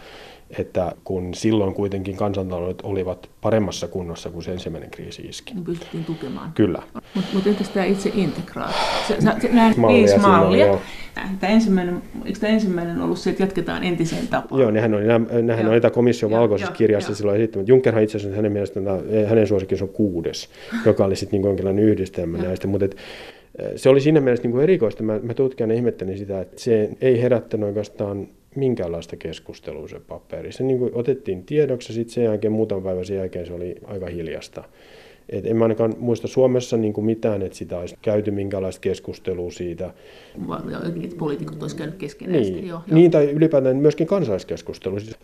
että kun silloin kuitenkin kansantaloudet olivat paremmassa kunnossa kuin se ensimmäinen kriisi iski. Niin pystyttiin tukemaan. Kyllä. Mutta mut entäs tämä itse integraatio? Nämä viisi mallia. Tämä ensimmäinen, eikö tämä ensimmäinen ollut se, että jatketaan entiseen tapaan? Joo, nehän on, nehän on niitä komission valkoisessa kirjassa silloin esittämät. Junckerhan itse asiassa hänen mielestään, hänen suosikkinsa on kuudes, joka oli sitten niin jonkinlainen yhdistelmä näistä. Mutta et, se oli siinä mielessä niin kuin erikoista. Mä, mä tutkijana ihmettelin sitä, että se ei herättänyt oikeastaan minkäänlaista keskustelua se paperi. Se niin kuin otettiin tiedoksi ja sitten sen jälkeen muutaman päivän sen jälkeen se oli aika hiljasta. Et en mä ainakaan muista Suomessa niin kuin mitään, että sitä olisi käyty minkälaista keskustelua siitä. Että poliitikot olisivat käynyt keskenään. Niin, joo, joo. niin, tai ylipäätään myöskin kansalaiskeskustelu. Siis,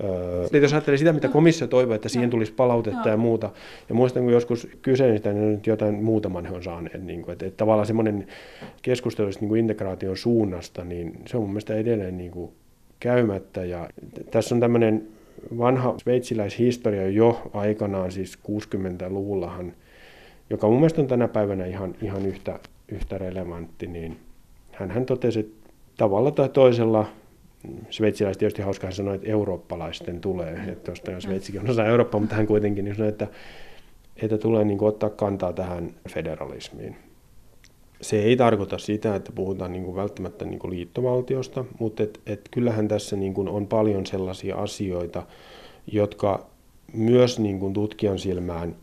äh, jos ajattelee sitä, mitä komissio toivoi, että siihen tulisi palautetta ja muuta. Ja muistan, kun joskus kyselin sitä, niin nyt jotain muutaman he on saaneet. Niin kuin, että, että tavallaan semmoinen keskustelu niin kuin integraation suunnasta, niin se on mun mielestä edelleen niin kuin käymättä. Ja tässä on tämmöinen vanha sveitsiläishistoria jo aikanaan, siis 60-luvullahan, joka mun mielestä on tänä päivänä ihan, ihan yhtä, yhtä relevantti, niin hän, hän totesi, että tavalla tai toisella sveitsiläiset tietysti hauska sanoa, että eurooppalaisten tulee, että tuosta jos Sveitsikin on osa Eurooppaa, mutta hän kuitenkin niin sanoi, että, että tulee niin kuin ottaa kantaa tähän federalismiin se ei tarkoita sitä, että puhutaan niin kuin välttämättä niin kuin liittovaltiosta, mutta et, et kyllähän tässä niin kuin on paljon sellaisia asioita, jotka myös niin kuin tutkijan silmään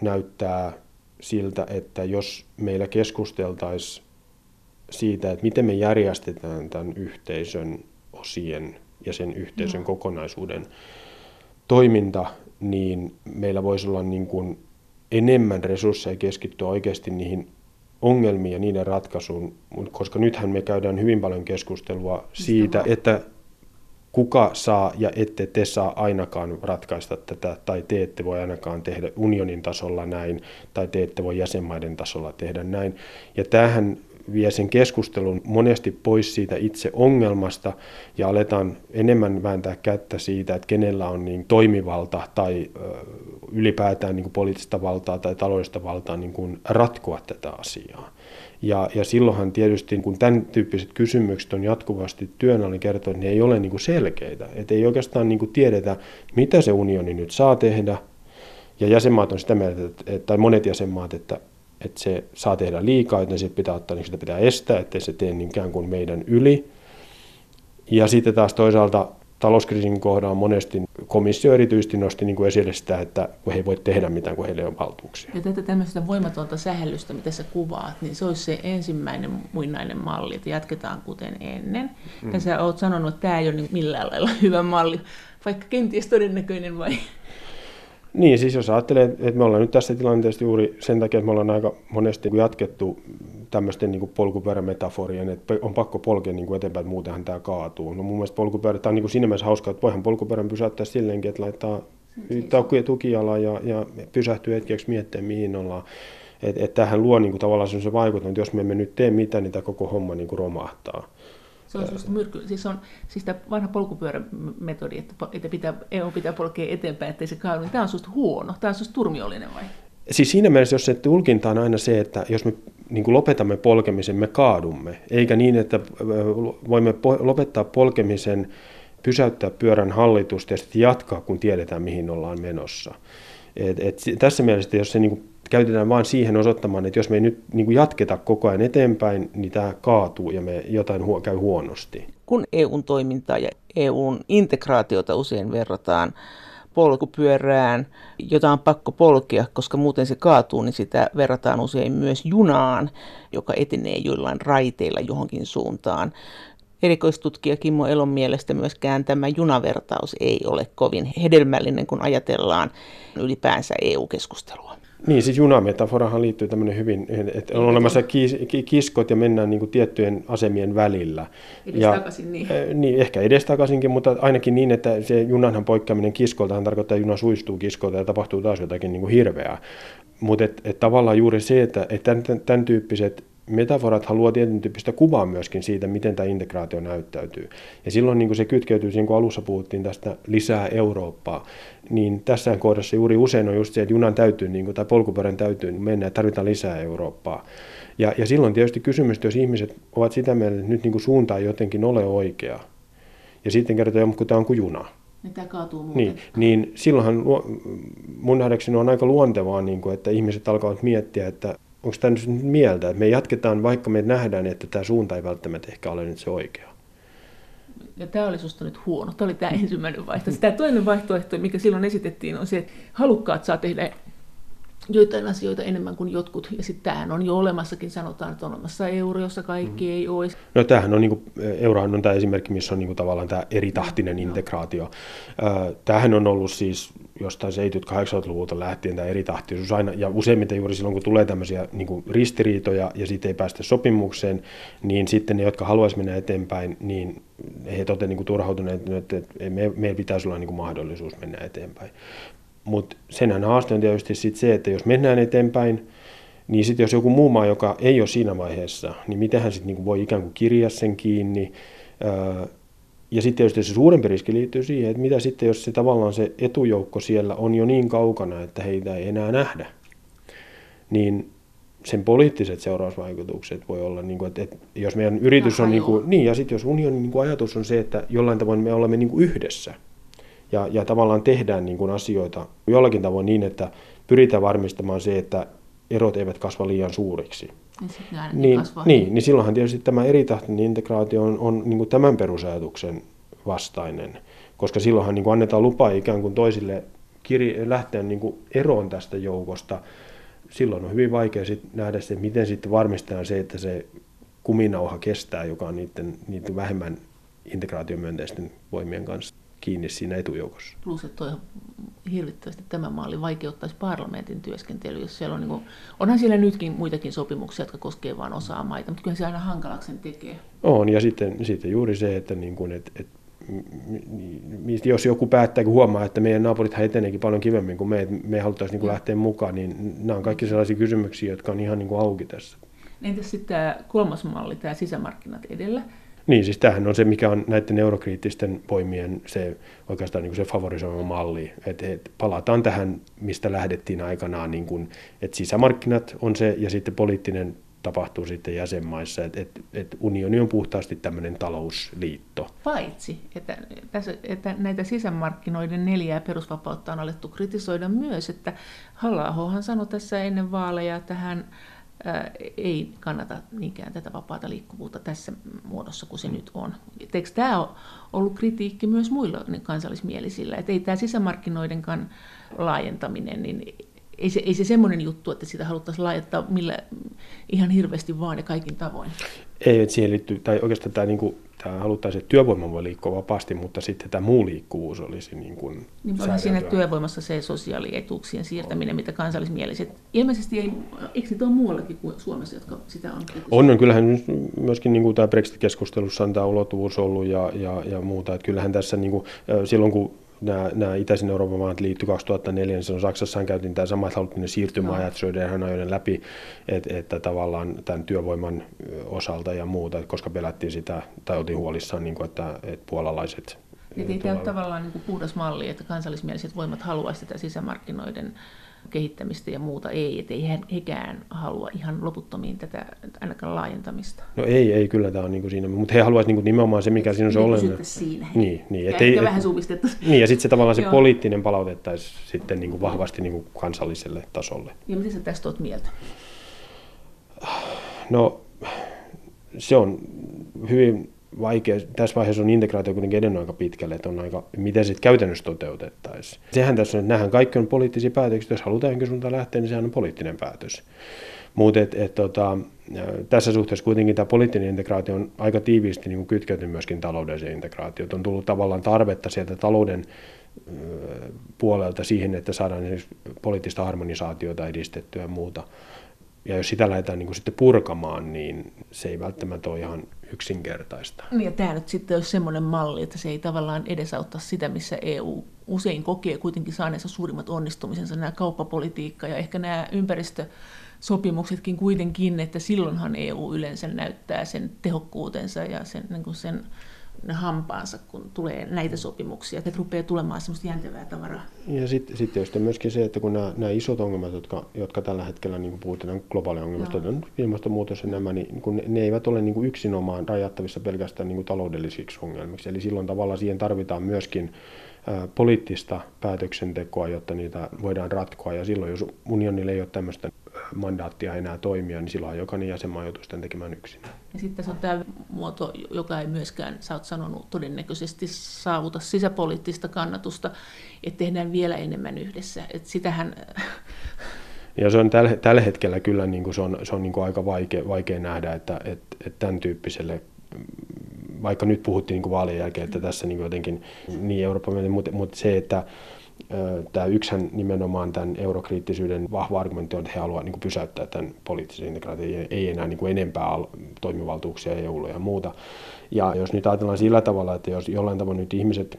näyttää siltä, että jos meillä keskusteltaisiin siitä, että miten me järjestetään tämän yhteisön osien ja sen yhteisön kokonaisuuden toiminta, niin meillä voisi olla niin kuin enemmän resursseja keskittyä oikeasti niihin ongelmia ja niiden ratkaisuun, koska nythän me käydään hyvin paljon keskustelua siitä, että kuka saa ja ette te saa ainakaan ratkaista tätä, tai te ette voi ainakaan tehdä unionin tasolla näin, tai te ette voi jäsenmaiden tasolla tehdä näin. Ja tämähän vie sen keskustelun monesti pois siitä itse ongelmasta ja aletaan enemmän vääntää kättä siitä, että kenellä on niin toimivalta tai ylipäätään niin kuin poliittista valtaa tai taloudellista valtaa niin kuin ratkoa tätä asiaa. Ja, ja silloinhan tietysti, kun tämän tyyppiset kysymykset on jatkuvasti työn alle kertoa, niin ne ei ole niin kuin selkeitä. Että ei oikeastaan niin kuin tiedetä, mitä se unioni nyt saa tehdä. Ja jäsenmaat on sitä mieltä, että, tai monet jäsenmaat, että, että se saa tehdä liikaa, että se pitää ottaa, niin sitä pitää estää, ettei se tee niinkään kuin meidän yli. Ja sitten taas toisaalta talouskriisin kohdalla monesti komissio erityisesti nosti niin kuin esille sitä, että he ei voi tehdä mitään, kun heillä ei ole valtuuksia. Ja tätä tämmöistä voimatonta sähellystä, mitä sä kuvaat, niin se olisi se ensimmäinen muinainen malli, että jatketaan kuten ennen. Mm. Ja sä oot sanonut, että tämä ei ole niin millään lailla hyvä malli, vaikka kenties todennäköinen vai? Niin, siis jos ajattelee, että me ollaan nyt tässä tilanteessa juuri sen takia, että me ollaan aika monesti jatkettu tämmöisten niin polkupyörämetaforien, että on pakko polkea niin kuin eteenpäin, että muutenhan tämä kaatuu. No mun mielestä polkupyörä, tämä on niin kuin siinä mielessä hauskaa, että voihan polkupyörän pysäyttää silleenkin, että laittaa tukijala ja, ja pysähtyy hetkeksi miettimään, mihin ollaan. Että et tähän luo niin kuin, tavallaan sellaisen vaikutuksen, että jos me emme nyt tee mitään, niin tämä koko homma niin kuin romahtaa. Se on just myrky. Siis on siis tämä vanha polkupyörämetodi, että, että pitää, EU pitää polkea eteenpäin, ettei se kaadu. Niin tämä on susta huono, tämä on susta turmiollinen vai? Siis siinä mielessä, jos se tulkinta on aina se, että jos me niin kuin lopetamme polkemisen, me kaadumme, eikä niin, että voimme lopettaa polkemisen, pysäyttää pyörän hallitusta ja sitten jatkaa, kun tiedetään, mihin ollaan menossa. Et, et tässä mielessä, jos se niin kuin käytetään vain siihen osoittamaan, että jos me ei nyt niin kuin jatketa koko ajan eteenpäin, niin tämä kaatuu ja me jotain huo, käy huonosti. Kun EUn toimintaa ja EUn integraatiota usein verrataan polkupyörään, jota on pakko polkea, koska muuten se kaatuu, niin sitä verrataan usein myös junaan, joka etenee joillain raiteilla johonkin suuntaan. Erikoistutkija Kimmo Elon mielestä myöskään tämä junavertaus ei ole kovin hedelmällinen, kun ajatellaan ylipäänsä EU-keskustelua. Niin, siis junametaforahan liittyy tämmöinen hyvin, että on olemassa kiskot ja mennään niin kuin tiettyjen asemien välillä. Edestakaisin niin. niin. ehkä edestakaisinkin, mutta ainakin niin, että se junanhan poikkeaminen kiskoltahan tarkoittaa, että juna suistuu kiskolta ja tapahtuu taas jotakin niin kuin hirveää. Mutta et, et tavallaan juuri se, että et tämän, tämän tyyppiset metaforat haluaa tietyn tyyppistä kuvaa myöskin siitä, miten tämä integraatio näyttäytyy. Ja silloin niin kuin se kytkeytyy, niin kuin alussa puhuttiin tästä lisää Eurooppaa, niin tässä kohdassa juuri usein on just se, että junan täytyy, niin kuin, tai polkupyörän täytyy mennä, että tarvitaan lisää Eurooppaa. Ja, ja silloin tietysti kysymys, että jos ihmiset ovat sitä mieltä, että nyt niin kuin suunta ei jotenkin ole oikea, ja sitten kertoo, että tämä on kuin juna. Niin tämä kaatuu muuten. Niin, niin silloinhan mun nähdäkseni on aika luontevaa, niin kuin, että ihmiset alkavat miettiä, että onko tämä nyt mieltä, että me jatketaan, vaikka me nähdään, että tämä suunta ei välttämättä ehkä ole nyt se oikea. Ja tämä oli susta nyt huono. Tämä oli tämä ensimmäinen vaihtoehto. Tämä toinen vaihtoehto, mikä silloin esitettiin, on se, että halukkaat saa tehdä joitain asioita enemmän kuin jotkut. Ja sitten tämähän on jo olemassakin, sanotaan, että on olemassa euro, jossa kaikki mm. ei ole. No tämähän on, niin kuin, eurohan on tämä esimerkki, missä on niin kuin, tavallaan tämä eritahtinen no, integraatio. Tämähän on ollut siis jostain 70-80-luvulta lähtien tämä eritahtisuus aina, ja useimmiten juuri silloin, kun tulee tämmöisiä niin kuin ristiriitoja ja sitten ei päästä sopimukseen, niin sitten ne, jotka haluaisivat mennä eteenpäin, niin he toteavat niin turhautuneet, että me, meillä pitäisi olla niin kuin mahdollisuus mennä eteenpäin. Mutta senhän haaste on tietysti sit se, että jos mennään eteenpäin, niin sitten jos joku muu maa, joka ei ole siinä vaiheessa, niin miten hän sitten niinku voi ikään kuin kirjaa sen kiinni. Ja sitten tietysti se suurempi riski liittyy siihen, että mitä sitten, jos se tavallaan se etujoukko siellä on jo niin kaukana, että heitä ei enää nähdä. Niin sen poliittiset seurausvaikutukset voi olla, niin kuin, että, että jos meidän yritys on, niin, kuin, niin ja sitten jos unionin niin kuin ajatus on se, että jollain tavoin me olemme niin kuin yhdessä – ja, ja tavallaan tehdään niin kuin asioita jollakin tavoin niin, että pyritään varmistamaan se, että erot eivät kasva liian suuriksi. Niin, niin, niin silloinhan tietysti tämä eritahtinen integraatio on, on niin kuin tämän perusajatuksen vastainen, koska silloinhan niin kuin annetaan lupa ikään kuin toisille kiri, lähteä niin kuin eroon tästä joukosta. Silloin on hyvin vaikea sit nähdä se, miten sitten varmistetaan se, että se kuminauha kestää, joka on niiden, niiden vähemmän integraatiomyönteisten voimien kanssa kiinni siinä etujoukossa. Plus, että toi hirvittävästi tämä maali vaikeuttaisi parlamentin työskentelyä, jos siellä on, niin kuin, onhan siellä nytkin muitakin sopimuksia, jotka koskevat vain osaa maita, mutta kyllä se aina hankalaksi sen tekee. On, ja sitten, sitten juuri se, että, niin kuin, että, että jos joku päättää, kun huomaa, että meidän naapurit eteneekin paljon kivemmin kuin me, me haluttaisiin niin kuin lähteä mukaan, niin nämä on kaikki sellaisia kysymyksiä, jotka on ihan niin kuin auki tässä. Entäs sitten tämä kolmas malli, tämä sisämarkkinat edellä? Niin, siis tämähän on se, mikä on näiden eurokriittisten voimien se oikeastaan niin kuin se favorisoima malli. Että et palataan tähän, mistä lähdettiin aikanaan, niin kuin, että sisämarkkinat on se ja sitten poliittinen tapahtuu sitten jäsenmaissa, että et, et unioni on puhtaasti tämmöinen talousliitto. Paitsi, että, tässä, että näitä sisämarkkinoiden neljää perusvapautta on alettu kritisoida myös, että halla sanoi tässä ennen vaaleja, että hän ei kannata niinkään tätä vapaata liikkuvuutta tässä muodossa kuin se nyt on. Eikö tämä ole ollut kritiikki myös muilla niin kansallismielisillä, että ei tämä sisämarkkinoidenkaan laajentaminen, niin ei se, ei se semmoinen juttu, että sitä haluttaisiin laajentaa millä, ihan hirveästi vaan ja kaikin tavoin. Ei, että siihen liittyy, tai oikeastaan tämä, niin kuin, tämä haluttaisiin, että työvoima voi liikkua vapaasti, mutta sitten tämä muu liikkuvuus olisi niin kuin Niin siinä työvoimassa se sosiaalietuuksien siirtäminen, mitä kansallismieliset, ilmeisesti ei, eikö niitä ole muuallakin kuin Suomessa, jotka sitä on On, on. Kyllähän myöskin niin kuin tämä Brexit-keskustelussa on tämä ulottuvuus ollut ja, ja, ja muuta, että kyllähän tässä niin kuin, silloin kun nämä, nämä itäisen Euroopan maat liittyi 2004, niin silloin Saksassa käytiin tämä sama, että haluttiin siirtymäajat Söderhän ajoiden läpi, että, että tavallaan tämän työvoiman osalta ja muuta, koska pelättiin sitä, tai oltiin huolissaan, niin kuin, että, että puolalaiset Eli tämä ole tavallaan niin kuin puhdas malli, että kansallismieliset voimat haluaisivat sitä sisämarkkinoiden kehittämistä ja muuta ei, että ei hekään halua ihan loputtomiin tätä ainakaan laajentamista. No ei, ei kyllä tämä on niin kuin siinä, mutta he haluaisivat niin nimenomaan se, mikä siinä on se olennainen. siinä. Niin, niin. Ja ei, vähän supistettaisiin. Niin, ja sitten se tavallaan se poliittinen palautettaisiin sitten niin kuin vahvasti niin kuin kansalliselle tasolle. Ja mitä sä tästä olet mieltä? No, se on hyvin vaikea, tässä vaiheessa on integraatio kuitenkin edennyt aika pitkälle, että on aika, miten sitten käytännössä toteutettaisiin. Sehän tässä on, että kaikki on poliittisia päätöksiä, jos halutaan jonkin suuntaan lähteä, niin sehän on poliittinen päätös. Mutta et, et, tota, tässä suhteessa kuitenkin tämä poliittinen integraatio on aika tiiviisti niin kytkeytynyt myöskin taloudelliseen integraatioon. On tullut tavallaan tarvetta sieltä talouden puolelta siihen, että saadaan poliittista harmonisaatiota edistettyä ja muuta. Ja jos sitä lähdetään niin kuin sitten purkamaan, niin se ei välttämättä ole ihan yksinkertaista. Niin ja tämä nyt sitten olisi semmoinen malli, että se ei tavallaan edesauttaa sitä, missä EU usein kokee kuitenkin saaneensa suurimmat onnistumisensa, nämä kauppapolitiikka ja ehkä nämä ympäristösopimuksetkin kuitenkin, että silloinhan EU yleensä näyttää sen tehokkuutensa ja sen, niin kuin sen hampaansa, kun tulee näitä sopimuksia, että rupeaa tulemaan semmoista jäntevää tavaraa. Ja sitten sit tietysti myöskin se, että kun nämä, nämä isot ongelmat, jotka, jotka tällä hetkellä niin kuin puhutaan globaali ongelmasta, on ilmastonmuutos ja nämä, niin kun ne, ne eivät ole niin kuin yksinomaan rajattavissa pelkästään niin kuin taloudellisiksi ongelmiksi. Eli silloin tavallaan siihen tarvitaan myöskin poliittista päätöksentekoa, jotta niitä voidaan ratkoa. Ja silloin, jos unionille ei ole tämmöistä mandaattia enää toimia, niin silloin jokainen jäsenmaa joutuu sitten tekemään yksin. Ja sitten tässä on tämä muoto, joka ei myöskään, sä oot sanonut, todennäköisesti saavuta sisäpoliittista kannatusta, että tehdään vielä enemmän yhdessä. Että sitähän... Ja se on tällä, hetkellä kyllä niin kuin se on, se on niin kuin aika vaikea, vaikea nähdä, että, että, että tämän tyyppiselle vaikka nyt puhuttiin niin kuin vaalien jälkeen, että tässä niin jotenkin niin Euroopan, mutta, mutta se, että Tämä yksihän nimenomaan tämän eurokriittisyyden vahva argumentti on, että he haluavat niin pysäyttää tämän poliittisen integraation, ei enää niin kuin enempää toimivaltuuksia EUlle ja muuta. Ja jos nyt ajatellaan sillä tavalla, että jos jollain tavalla nyt ihmiset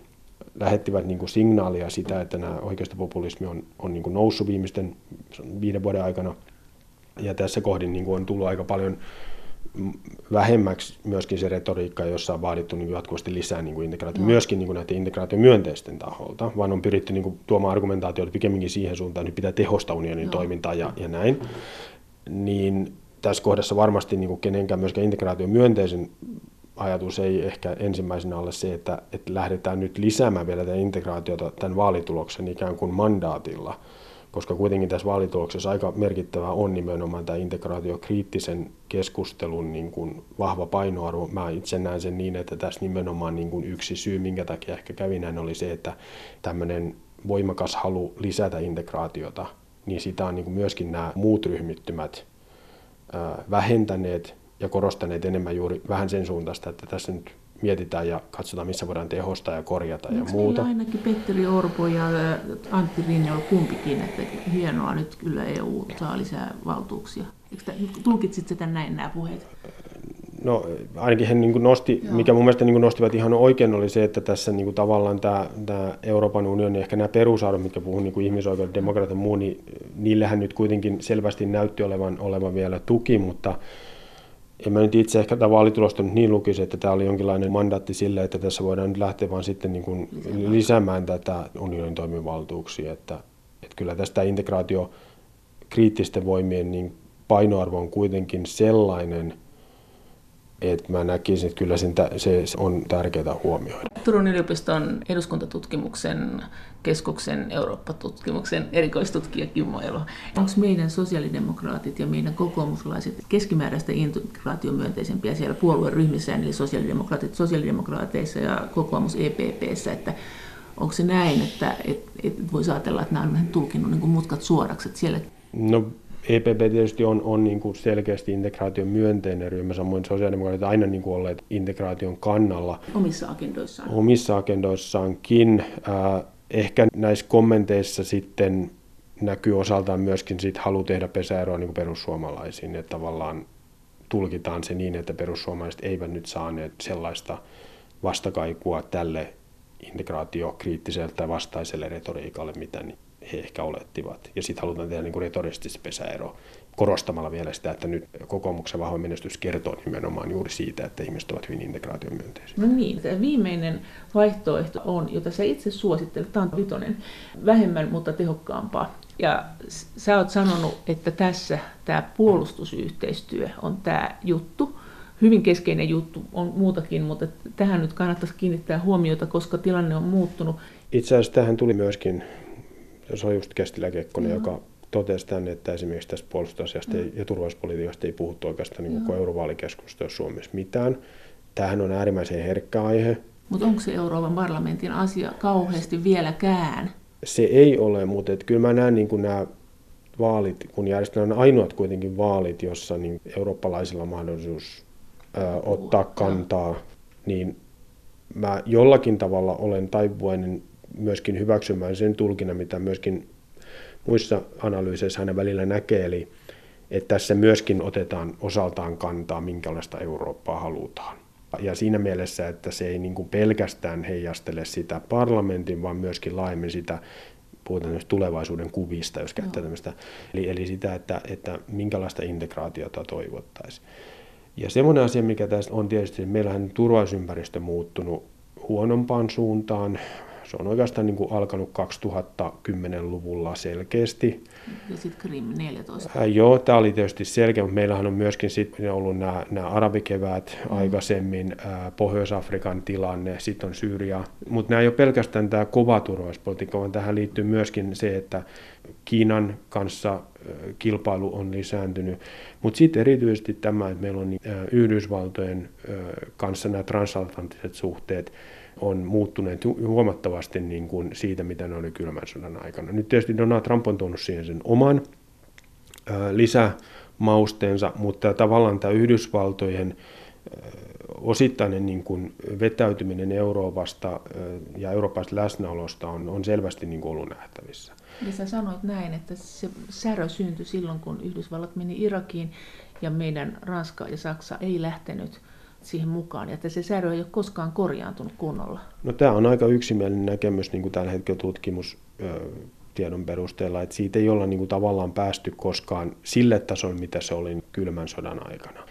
lähettivät niin kuin signaalia sitä, että nämä oikeistopopulismi on, on niin kuin noussut viimeisten viiden vuoden aikana, ja tässä kohdin niin kuin on tullut aika paljon vähemmäksi myöskin se retoriikka, jossa on vaadittu niin jatkuvasti lisää niin integraatio, no. myöskin niin näiden integraation myönteisten taholta, vaan on pyritty niin kuin, tuomaan argumentaatioita pikemminkin siihen suuntaan, että pitää tehostaa unionin no. toimintaa ja, ja näin. Niin tässä kohdassa varmasti niin kuin kenenkään myöskään integraation myönteisen ajatus ei ehkä ensimmäisenä ole se, että, että lähdetään nyt lisäämään vielä tätä integraatiota tämän vaalituloksen ikään kuin mandaatilla – koska kuitenkin tässä vaalituloksessa aika merkittävä on nimenomaan tämä integraatiokriittisen keskustelun niin kuin vahva painoarvo. Mä itse näen sen niin, että tässä nimenomaan niin kuin yksi syy, minkä takia ehkä kävi näin, oli se, että tämmöinen voimakas halu lisätä integraatiota, niin sitä on niin kuin myöskin nämä muut ryhmittymät vähentäneet ja korostaneet enemmän juuri vähän sen suuntaista, että tässä nyt mietitään ja katsotaan, missä voidaan tehostaa ja korjata Onko ja muuta. ainakin Petteri Orpo ja Antti Rinne on kumpikin, että hienoa nyt kyllä EU saa lisää valtuuksia. tulkitsit sitä näin nämä puheet? No ainakin he niin nosti, Joo. mikä mun mielestä niin nostivat ihan oikein, oli se, että tässä niin tavallaan tämä, tämä Euroopan unioni, ehkä nämä perusarvot, mitkä puhuu niin ihmisoikeudet, demokratian muu, niin niillähän nyt kuitenkin selvästi näytti olevan, olevan vielä tuki, mutta en mä nyt itse ehkä tätä vaalitulosta nyt niin lukisi, että tämä oli jonkinlainen mandaatti sille, että tässä voidaan nyt lähteä vaan sitten niin kuin lisäämään tätä unionin toimivaltuuksia. Että, että kyllä tästä integraatio kriittisten voimien niin painoarvo on kuitenkin sellainen, että mä näkisin, että kyllä sen, se on tärkeää huomioida. Turun yliopiston eduskuntatutkimuksen keskuksen Eurooppa-tutkimuksen erikoistutkija Kimmo Elo. Onko meidän sosiaalidemokraatit ja meidän kokoomuslaiset keskimääräistä integraatiomyönteisempiä siellä puolueryhmissä, eli sosiaalidemokraatit sosiaalidemokraateissa ja kokoomus EPPssä, että onko se näin, että et, et voisi ajatella, että nämä on tulkinnut niin mutkat suoraksi, että siellä No EPP tietysti on, on niin kuin selkeästi integraation myönteinen ryhmä, samoin sosiaalidemokraatit aina niin kuin olleet integraation kannalla. Omissa agendoissaan. Omissa agendoissaankin. Äh, ehkä näissä kommenteissa sitten näkyy osaltaan myöskin sit halu tehdä pesäeroa niin perussuomalaisiin, että tavallaan tulkitaan se niin, että perussuomalaiset eivät nyt saaneet sellaista vastakaikua tälle integraatiokriittiselle tai vastaiselle retoriikalle, mitä he ehkä olettivat. Ja sitten halutaan tehdä niin retorisesti pesäero korostamalla vielä sitä, että nyt kokoomuksen vahva menestys kertoo nimenomaan juuri siitä, että ihmiset ovat hyvin integraatiomyönteisiä. No niin, tämä viimeinen vaihtoehto on, jota sä itse suosittelet, tämä on vitonen, vähemmän mutta tehokkaampaa. Ja sä oot sanonut, että tässä tämä puolustusyhteistyö on tämä juttu, hyvin keskeinen juttu, on muutakin, mutta tähän nyt kannattaisi kiinnittää huomiota, koska tilanne on muuttunut. Itse asiassa tähän tuli myöskin se oli just Kestilä Kekkonen, joka totesi tänne, että esimerkiksi tästä puolustusasiasta mm. ja turvallisuuspolitiikasta ei puhuttu oikeastaan niin koko eurovaalikeskustelussa Suomessa mitään. Tämähän on äärimmäisen herkkä aihe. Mutta onko se Euroopan parlamentin asia kauheasti vieläkään? Se ei ole, mutta et kyllä mä näen niin kuin nämä vaalit, kun järjestetään ainoat kuitenkin vaalit, jossa niin eurooppalaisilla on mahdollisuus ö, ottaa kantaa, niin mä jollakin tavalla olen taipuvainen myöskin hyväksymään sen tulkinnan, mitä myöskin muissa analyyseissä hänen välillä näkee, eli että tässä myöskin otetaan osaltaan kantaa, minkälaista Eurooppaa halutaan. Ja siinä mielessä, että se ei niin pelkästään heijastele sitä parlamentin, vaan myöskin laajemmin sitä, puhutaan tulevaisuuden kuvista, jos käyttää no. tämmöistä, eli, eli sitä, että, että minkälaista integraatiota toivottaisiin. Ja semmoinen asia, mikä tässä on tietysti, että meillähän turvallisuusympäristö muuttunut huonompaan suuntaan se on oikeastaan niin kuin alkanut 2010-luvulla selkeästi. Ja sitten Krim 14. Äh, joo, tämä oli tietysti selkeä, mutta meillähän on myöskin sitten ollut nämä, nämä arabikevät mm. aikaisemmin, äh, Pohjois-Afrikan tilanne, sitten on Syyria. Mutta nämä ei ole pelkästään tämä kova turvallisuuspolitiikka, vaan tähän liittyy myöskin se, että Kiinan kanssa äh, kilpailu on lisääntynyt. Mutta sitten erityisesti tämä, että meillä on äh, Yhdysvaltojen äh, kanssa nämä transatlanttiset suhteet, on muuttuneet huomattavasti niin kuin siitä, mitä ne oli kylmän sodan aikana. Nyt tietysti Donald Trump on tuonut siihen sen oman lisämausteensa, mutta tavallaan tämä Yhdysvaltojen osittainen niin kuin vetäytyminen Euroopasta ja Euroopasta läsnäolosta on, on selvästi niin kuin ollut nähtävissä. Ja sä sanoit näin, että se särö syntyi silloin, kun Yhdysvallat meni Irakiin ja meidän Ranska ja Saksa ei lähtenyt siihen mukaan, ja että se särö ei ole koskaan korjaantunut kunnolla? No tämä on aika yksimielinen näkemys niin kuin tällä hetkellä tutkimustiedon perusteella, että siitä ei olla niin kuin tavallaan päästy koskaan sille tasolle, mitä se oli kylmän sodan aikana.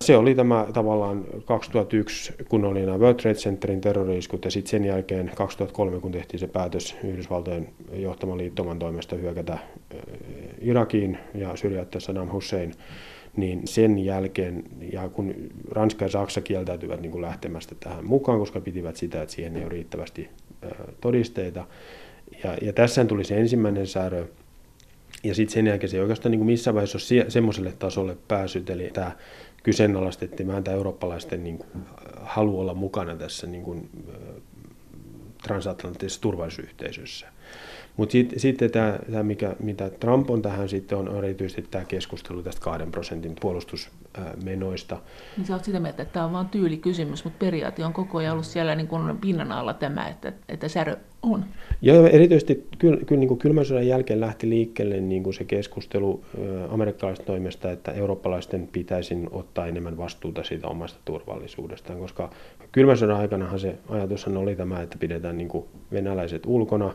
Se oli tämä tavallaan 2001, kun oli nämä World Trade Centerin terroriiskut, ja sitten sen jälkeen 2003, kun tehtiin se päätös Yhdysvaltojen johtaman liittoman toimesta hyökätä Irakiin ja syrjäyttää Saddam Hussein, niin sen jälkeen, ja kun Ranska ja Saksa kieltäytyvät niin kuin lähtemästä tähän mukaan, koska pitivät sitä, että siihen ei ole riittävästi todisteita, ja, ja tässä tuli se ensimmäinen säädö, ja sitten sen jälkeen se ei oikeastaan niin kuin missään vaiheessa ole semmoiselle tasolle päässyt, eli tämä kyseenalaistettiin vähän tämä eurooppalaisten niin kuin, halu olla mukana tässä niin kuin, transatlanttisessa turvallisuusyhteisössä. Mutta sitten sit tämä, tämä, mikä, mitä Trump on tähän sitten, on erityisesti tämä keskustelu tästä kahden prosentin puolustusmenoista. Niin sä oot sitä mieltä, että tämä on vain tyylikysymys, mutta periaate on koko ajan ollut siellä niin kuin pinnan alla tämä, että, että särö on. Joo, erityisesti kyllä, kyllä niin kuin kylmän sodan jälkeen lähti liikkeelle niin kuin se keskustelu amerikkalaisten toimesta, että eurooppalaisten pitäisi ottaa enemmän vastuuta siitä omasta turvallisuudestaan, koska kylmän sodan aikanahan se ajatushan oli tämä, että pidetään niin kuin venäläiset ulkona,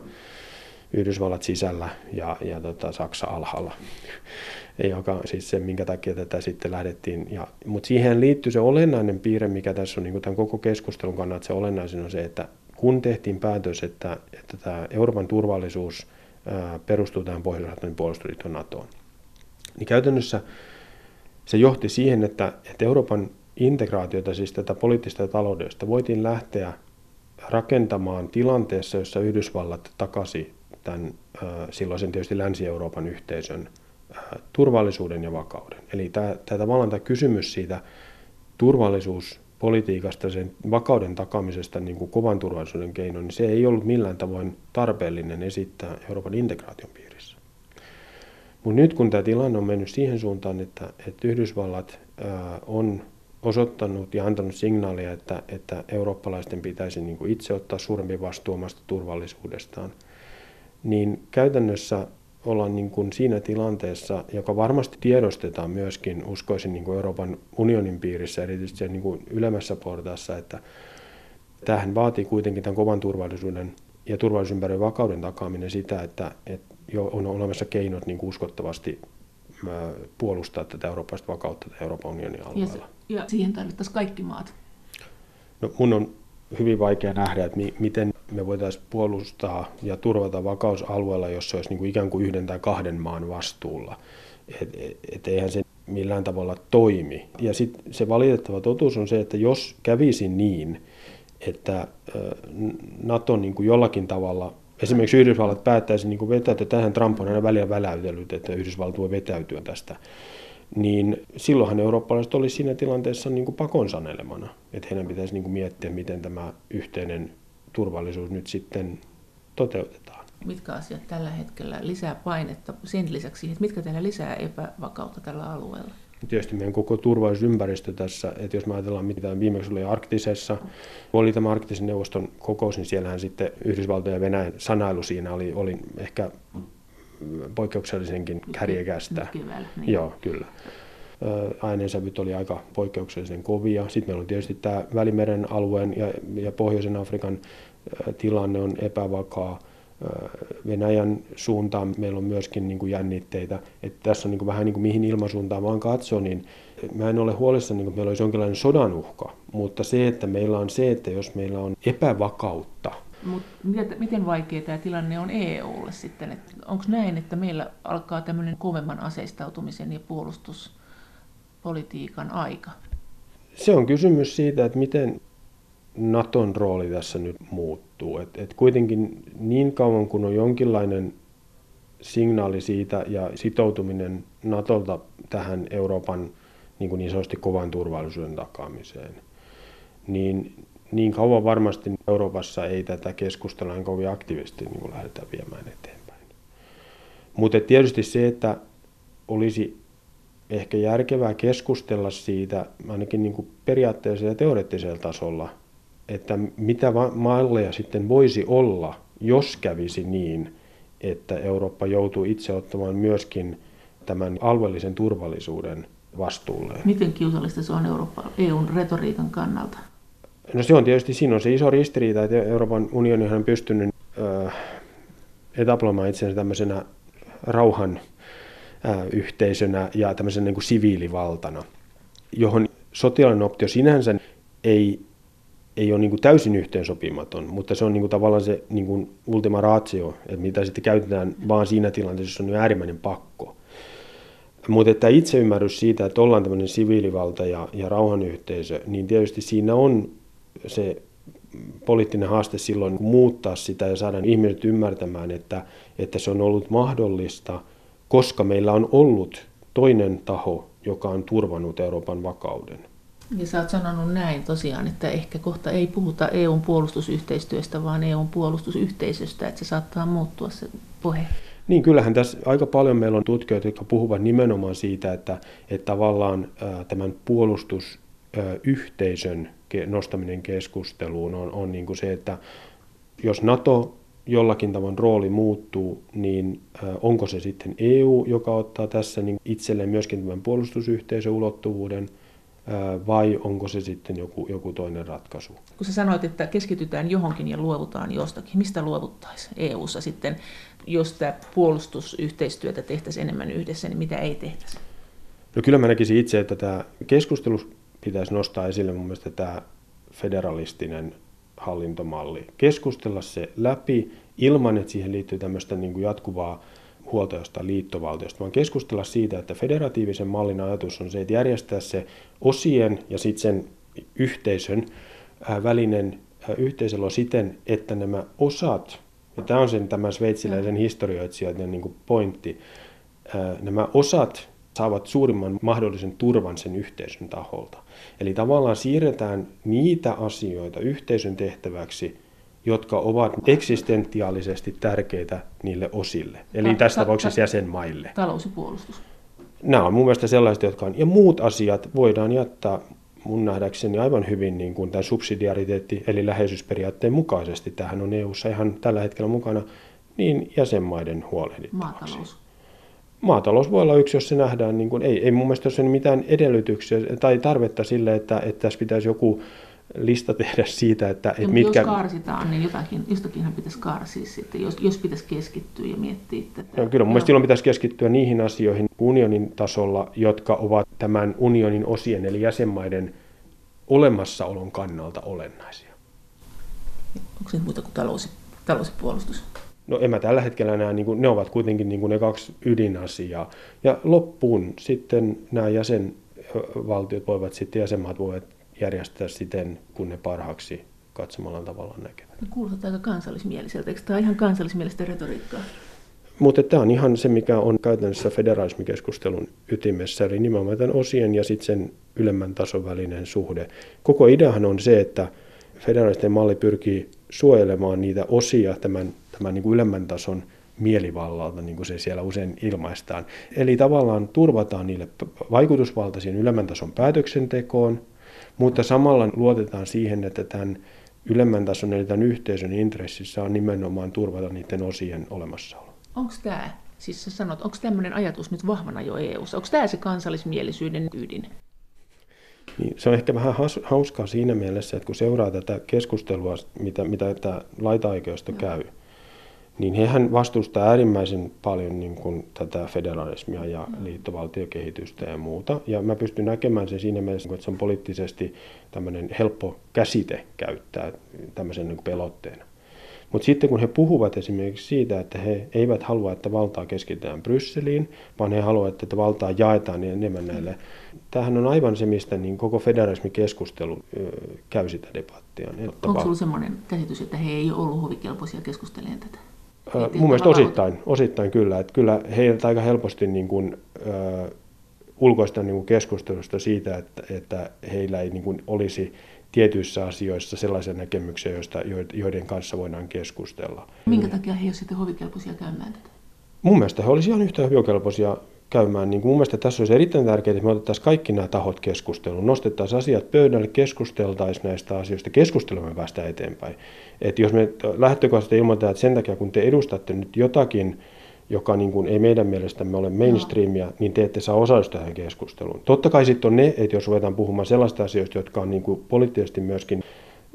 Yhdysvallat sisällä ja, ja tota, Saksa alhaalla, joka siis se, minkä takia tätä sitten lähdettiin. Ja, mutta siihen liittyy se olennainen piirre, mikä tässä on niin tämän koko keskustelun kannalta se olennaisin on se, että kun tehtiin päätös, että, että tämä Euroopan turvallisuus ää, perustuu tähän Pohjois-Atlantin puolustusliiton NATOon, niin käytännössä se johti siihen, että, että Euroopan integraatiota, siis tätä poliittista ja taloudellista, voitiin lähteä rakentamaan tilanteessa, jossa Yhdysvallat takasi tämän silloisen tietysti Länsi-Euroopan yhteisön turvallisuuden ja vakauden. Eli tämä, tämä tämä kysymys siitä turvallisuuspolitiikasta, sen vakauden takamisesta niin kuin kovan turvallisuuden keinoin, niin se ei ollut millään tavoin tarpeellinen esittää Euroopan integraation piirissä. Mutta nyt kun tämä tilanne on mennyt siihen suuntaan, että, että Yhdysvallat on osoittanut ja antanut signaalia, että, että eurooppalaisten pitäisi niin kuin itse ottaa suurempi vastuu omasta turvallisuudestaan, niin käytännössä ollaan niin kuin siinä tilanteessa, joka varmasti tiedostetaan myöskin, uskoisin niin kuin Euroopan unionin piirissä, erityisesti niin kuin ylemmässä portaassa, että tähän vaatii kuitenkin tämän kovan turvallisuuden ja turvallisuusympäristön vakauden takaaminen sitä, että, että jo on olemassa keinot niin kuin uskottavasti puolustaa tätä eurooppalaista vakautta Euroopan unionin alueella. Ja, ja siihen tarvittaisiin kaikki maat. No, mun on hyvin vaikea nähdä, että mi- miten me voitaisiin puolustaa ja turvata vakausalueella, jos se olisi niin kuin ikään kuin yhden tai kahden maan vastuulla. Et, et, et eihän se millään tavalla toimi. Ja sitten se valitettava totuus on se, että jos kävisi niin, että NATO niin kuin jollakin tavalla esimerkiksi Yhdysvallat päättäisi niin kuin vetäytyä, tähän Trump on aina väliä väläytellyt, että Yhdysvallat voi vetäytyä tästä, niin silloinhan eurooppalaiset olisi siinä tilanteessa niin kuin pakon sanelemana. Että heidän pitäisi niin kuin miettiä, miten tämä yhteinen turvallisuus nyt sitten toteutetaan. Mitkä asiat tällä hetkellä lisää painetta sen lisäksi, että mitkä teillä lisää epävakautta tällä alueella? Tietysti meidän koko turvallisuusympäristö tässä, että jos me ajatellaan mitä viimeksi oli Arktisessa, oli tämä Arktisen neuvoston kokous, niin siellähän sitten Yhdysvaltojen ja Venäjän sanailu siinä oli, oli ehkä poikkeuksellisenkin kärjekästä. Keväällä, niin. Joo, kyllä. Äänensävyt oli aika poikkeuksellisen kovia. Sitten meillä on tietysti tämä Välimeren alueen ja, ja Pohjoisen Afrikan tilanne on epävakaa. Venäjän suuntaan meillä on myöskin niin kuin jännitteitä. Että tässä on niin kuin vähän niin kuin mihin ilmasuuntaan vaan katsoo, niin mä en ole huolissani, niin että meillä olisi jonkinlainen sodan uhka. Mutta se, että meillä on se, että jos meillä on epävakautta, Mut miten vaikea tämä tilanne on EUlle sitten? Onko näin, että meillä alkaa tämmöinen kovemman aseistautumisen ja puolustuspolitiikan aika? Se on kysymys siitä, että miten Naton rooli tässä nyt muuttuu. Et, et kuitenkin niin kauan kun on jonkinlainen signaali siitä ja sitoutuminen Natolta tähän Euroopan niin, kuin niin sanotusti kovan turvallisuuden takaamiseen, niin niin kauan varmasti Euroopassa ei tätä keskustelua kovin aktiivisesti niin lähdetä viemään eteenpäin. Mutta tietysti se, että olisi ehkä järkevää keskustella siitä ainakin niin kuin periaatteellisella ja teoreettisella tasolla, että mitä malleja sitten voisi olla, jos kävisi niin, että Eurooppa joutuu itse ottamaan myöskin tämän alueellisen turvallisuuden vastuulle. Miten kiusallista se on Eurooppa, EUn retoriikan kannalta? No se on tietysti, siinä on se iso ristiriita, että Euroopan unioni on pystynyt äh, etabloimaan itsensä tämmöisenä rauhan äh, yhteisönä ja tämmöisen niin kuin siviilivaltana, johon sotilainen optio sinänsä ei, ei ole niin kuin täysin yhteensopimaton, mutta se on niin kuin tavallaan se niin kuin ultima ratio, että mitä sitten käytetään vaan siinä tilanteessa, jos on niin äärimmäinen pakko. Mutta että itseymmärrys siitä, että ollaan tämmöinen siviilivalta ja, ja rauhanyhteisö, niin tietysti siinä on se poliittinen haaste silloin muuttaa sitä ja saada ihmiset ymmärtämään, että, että se on ollut mahdollista, koska meillä on ollut toinen taho, joka on turvannut Euroopan vakauden. Ja sä oot sanonut näin tosiaan, että ehkä kohta ei puhuta EUn puolustusyhteistyöstä, vaan EUn puolustusyhteisöstä, että se saattaa muuttua se puhe. Niin, kyllähän tässä aika paljon meillä on tutkijoita, jotka puhuvat nimenomaan siitä, että, että tavallaan tämän puolustusyhteisön nostaminen keskusteluun on, on niin kuin se, että jos NATO jollakin tavoin rooli muuttuu, niin onko se sitten EU, joka ottaa tässä niin itselleen myöskin tämän puolustusyhteisön ulottuvuuden vai onko se sitten joku, joku toinen ratkaisu. Kun sä sanoit, että keskitytään johonkin ja luovutaan jostakin, mistä luovuttaisiin EU-ssa sitten, jos tämä puolustusyhteistyötä tehtäisiin enemmän yhdessä, niin mitä ei tehtäisi? No kyllä mä näkisin itse, että tämä keskustelu pitäisi nostaa esille mun mielestä tämä federalistinen hallintomalli. Keskustella se läpi ilman, että siihen liittyy tämmöistä niin kuin jatkuvaa huolta jostain liittovaltiosta, vaan keskustella siitä, että federatiivisen mallin ajatus on se, että järjestää se osien ja sitten sen yhteisön välinen yhteiselo siten, että nämä osat, ja tämä on sen tämän sveitsiläisen historioitsijoiden niin pointti, nämä osat saavat suurimman mahdollisen turvan sen yhteisön taholta. Eli tavallaan siirretään niitä asioita yhteisön tehtäväksi, jotka ovat eksistentiaalisesti tärkeitä niille osille, eli ta- tässä tapauksessa jäsenmaille. Talous ja puolustus. Nämä on mun mielestä sellaiset, jotka on, ja muut asiat voidaan jättää mun nähdäkseni aivan hyvin niin kuin tämän subsidiariteetti- eli läheisyysperiaatteen mukaisesti. Tähän on EU-ssa ihan tällä hetkellä mukana niin jäsenmaiden huolehdittavaksi. Maatalous. Maatalous voi olla yksi, jos se nähdään, niin kuin, ei, ei mun mielestä ole mitään edellytyksiä tai tarvetta sille, että, että tässä pitäisi joku lista tehdä siitä, että, että mitkä... Jos karsitaan, niin jotakin, jostakinhan pitäisi karsia sitten, jos, jos pitäisi keskittyä ja miettiä tätä. No, kyllä mun mielestä silloin pitäisi keskittyä niihin asioihin unionin tasolla, jotka ovat tämän unionin osien eli jäsenmaiden olemassaolon kannalta olennaisia. Onko se muuta kuin talous, talous ja puolustus? No en mä tällä hetkellä näe, niin kuin, ne ovat kuitenkin niin kuin ne kaksi ydinasiaa. Ja loppuun sitten nämä jäsenvaltiot voivat sitten, jäsenmaat voivat järjestää siten, kun ne parhaaksi katsomalla tavalla näkevät. No, kuulostaa aika kansallismieliseltä, eikö tämä ole ihan kansallismielistä retoriikkaa? Mutta tämä on ihan se, mikä on käytännössä federalismikeskustelun ytimessä, eli nimenomaan tämän osien ja sitten sen ylemmän tason välinen suhde. Koko ideahan on se, että federalisten malli pyrkii suojelemaan niitä osia tämän, tämän niin kuin ylemmän tason mielivallalta, niin kuin se siellä usein ilmaistaan. Eli tavallaan turvataan niille vaikutusvaltaisiin ylemmän tason päätöksentekoon, mutta samalla luotetaan siihen, että tämän ylemmän tason eli tämän yhteisön intressissä on nimenomaan turvata niiden osien olemassaolo. Onko tämä, siis sä sanot, onko tämmöinen ajatus nyt vahvana jo EU-ssa? Onko tämä se kansallismielisyyden ydin? Niin, se on ehkä vähän hauskaa siinä mielessä, että kun seuraa tätä keskustelua, mitä, mitä tämä laita-oikeusto no. käy, niin hehän vastustaa äärimmäisen paljon niin kuin tätä federalismia ja mm. liittovaltiokehitystä ja muuta. Ja mä pystyn näkemään sen siinä mielessä, että se on poliittisesti tämmöinen helppo käsite käyttää tämmöisen niin pelotteena. Mutta sitten kun he puhuvat esimerkiksi siitä, että he eivät halua, että valtaa keskitetään Brysseliin, vaan he haluavat, että valtaa jaetaan niin enemmän näille. Tämähän on aivan se, mistä niin koko federalismikeskustelu käy sitä debattia. Onko sinulla sellainen käsitys, että he ei ollut hovikelpoisia keskustelemaan tätä? Mun mielestä osittain, osittain kyllä. Että kyllä heiltä aika helposti niin kuin, äh, ulkoista niin kuin keskustelusta siitä, että, että heillä ei niin kuin olisi tietyissä asioissa sellaisia näkemyksiä, joista, joiden kanssa voidaan keskustella. Minkä takia he eivät sitten hovikelpoisia käymään tätä? Mun mielestä he olisivat ihan yhtä hovikelpoisia käymään. Niin mun mielestä tässä olisi erittäin tärkeää, että me otettaisiin kaikki nämä tahot keskusteluun, nostettaisiin asiat pöydälle, keskusteltaisiin näistä asioista, keskustelemme päästä eteenpäin. Että jos me lähtökohtaisesti ilmoitetaan, että sen takia kun te edustatte nyt jotakin, joka niin kuin ei meidän mielestämme ole mainstreamia, no. niin te ette saa osallistua tähän keskusteluun. Totta kai sitten on ne, että jos ruvetaan puhumaan sellaista asioista, jotka on niin kuin poliittisesti myöskin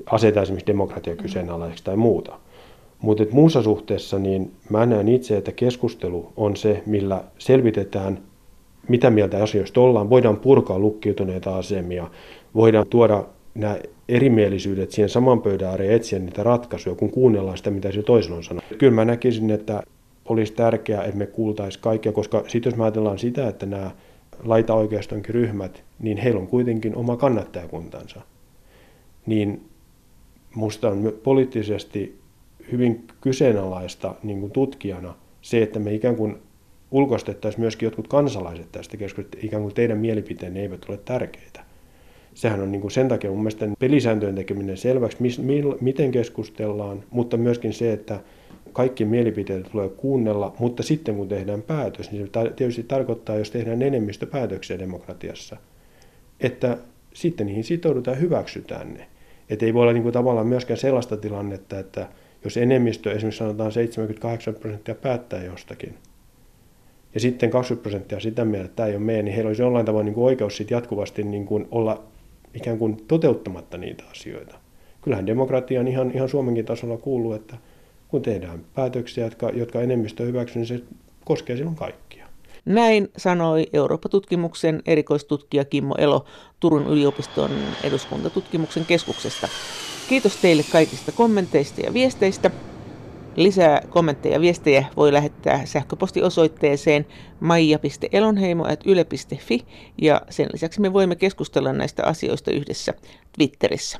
aseta esimerkiksi demokratia kyseenalaiseksi tai muuta. Mutta muussa suhteessa niin mä näen itse, että keskustelu on se, millä selvitetään, mitä mieltä asioista ollaan. Voidaan purkaa lukkiutuneita asemia, voidaan tuoda nämä erimielisyydet siihen saman pöydän ääreen etsiä niitä ratkaisuja, kun kuunnellaan sitä, mitä se toisella on sanonut. Kyllä mä näkisin, että olisi tärkeää, että me kuultaisiin kaikkia, koska sitten jos me ajatellaan sitä, että nämä laitaoikeistonkin ryhmät, niin heillä on kuitenkin oma kannattajakuntansa. Niin musta on poliittisesti hyvin kyseenalaista niin kuin tutkijana se, että me ikään kuin ulkoistettaisiin myöskin jotkut kansalaiset tästä keskustelusta, ikään kuin teidän mielipiteenne eivät ole tärkeitä. Sehän on niin kuin sen takia mun mielestä pelisääntöjen tekeminen selväksi, mis, mil, miten keskustellaan, mutta myöskin se, että kaikki mielipiteet tulee kuunnella, mutta sitten kun tehdään päätös, niin se tietysti tarkoittaa, jos tehdään enemmistöpäätöksiä demokratiassa, että sitten niihin sitoudutaan ja hyväksytään ne. Että ei voi olla niin kuin tavallaan myöskään sellaista tilannetta, että jos enemmistö, esimerkiksi sanotaan 78 prosenttia päättää jostakin, ja sitten 20 prosenttia sitä mieltä, että tämä ei ole meidän, niin heillä olisi jollain tavoin niin kuin oikeus sit jatkuvasti niin kuin olla ikään kuin toteuttamatta niitä asioita. Kyllähän demokratiaan ihan, ihan Suomenkin tasolla kuuluu, että kun tehdään päätöksiä, jotka, jotka enemmistö hyväksyy, niin se koskee silloin kaikkia. Näin sanoi Eurooppa-tutkimuksen erikoistutkija Kimmo Elo Turun yliopiston eduskuntatutkimuksen keskuksesta. Kiitos teille kaikista kommenteista ja viesteistä. Lisää kommentteja ja viestejä voi lähettää sähköpostiosoitteeseen maija.elonheimo.yle.fi ja sen lisäksi me voimme keskustella näistä asioista yhdessä Twitterissä.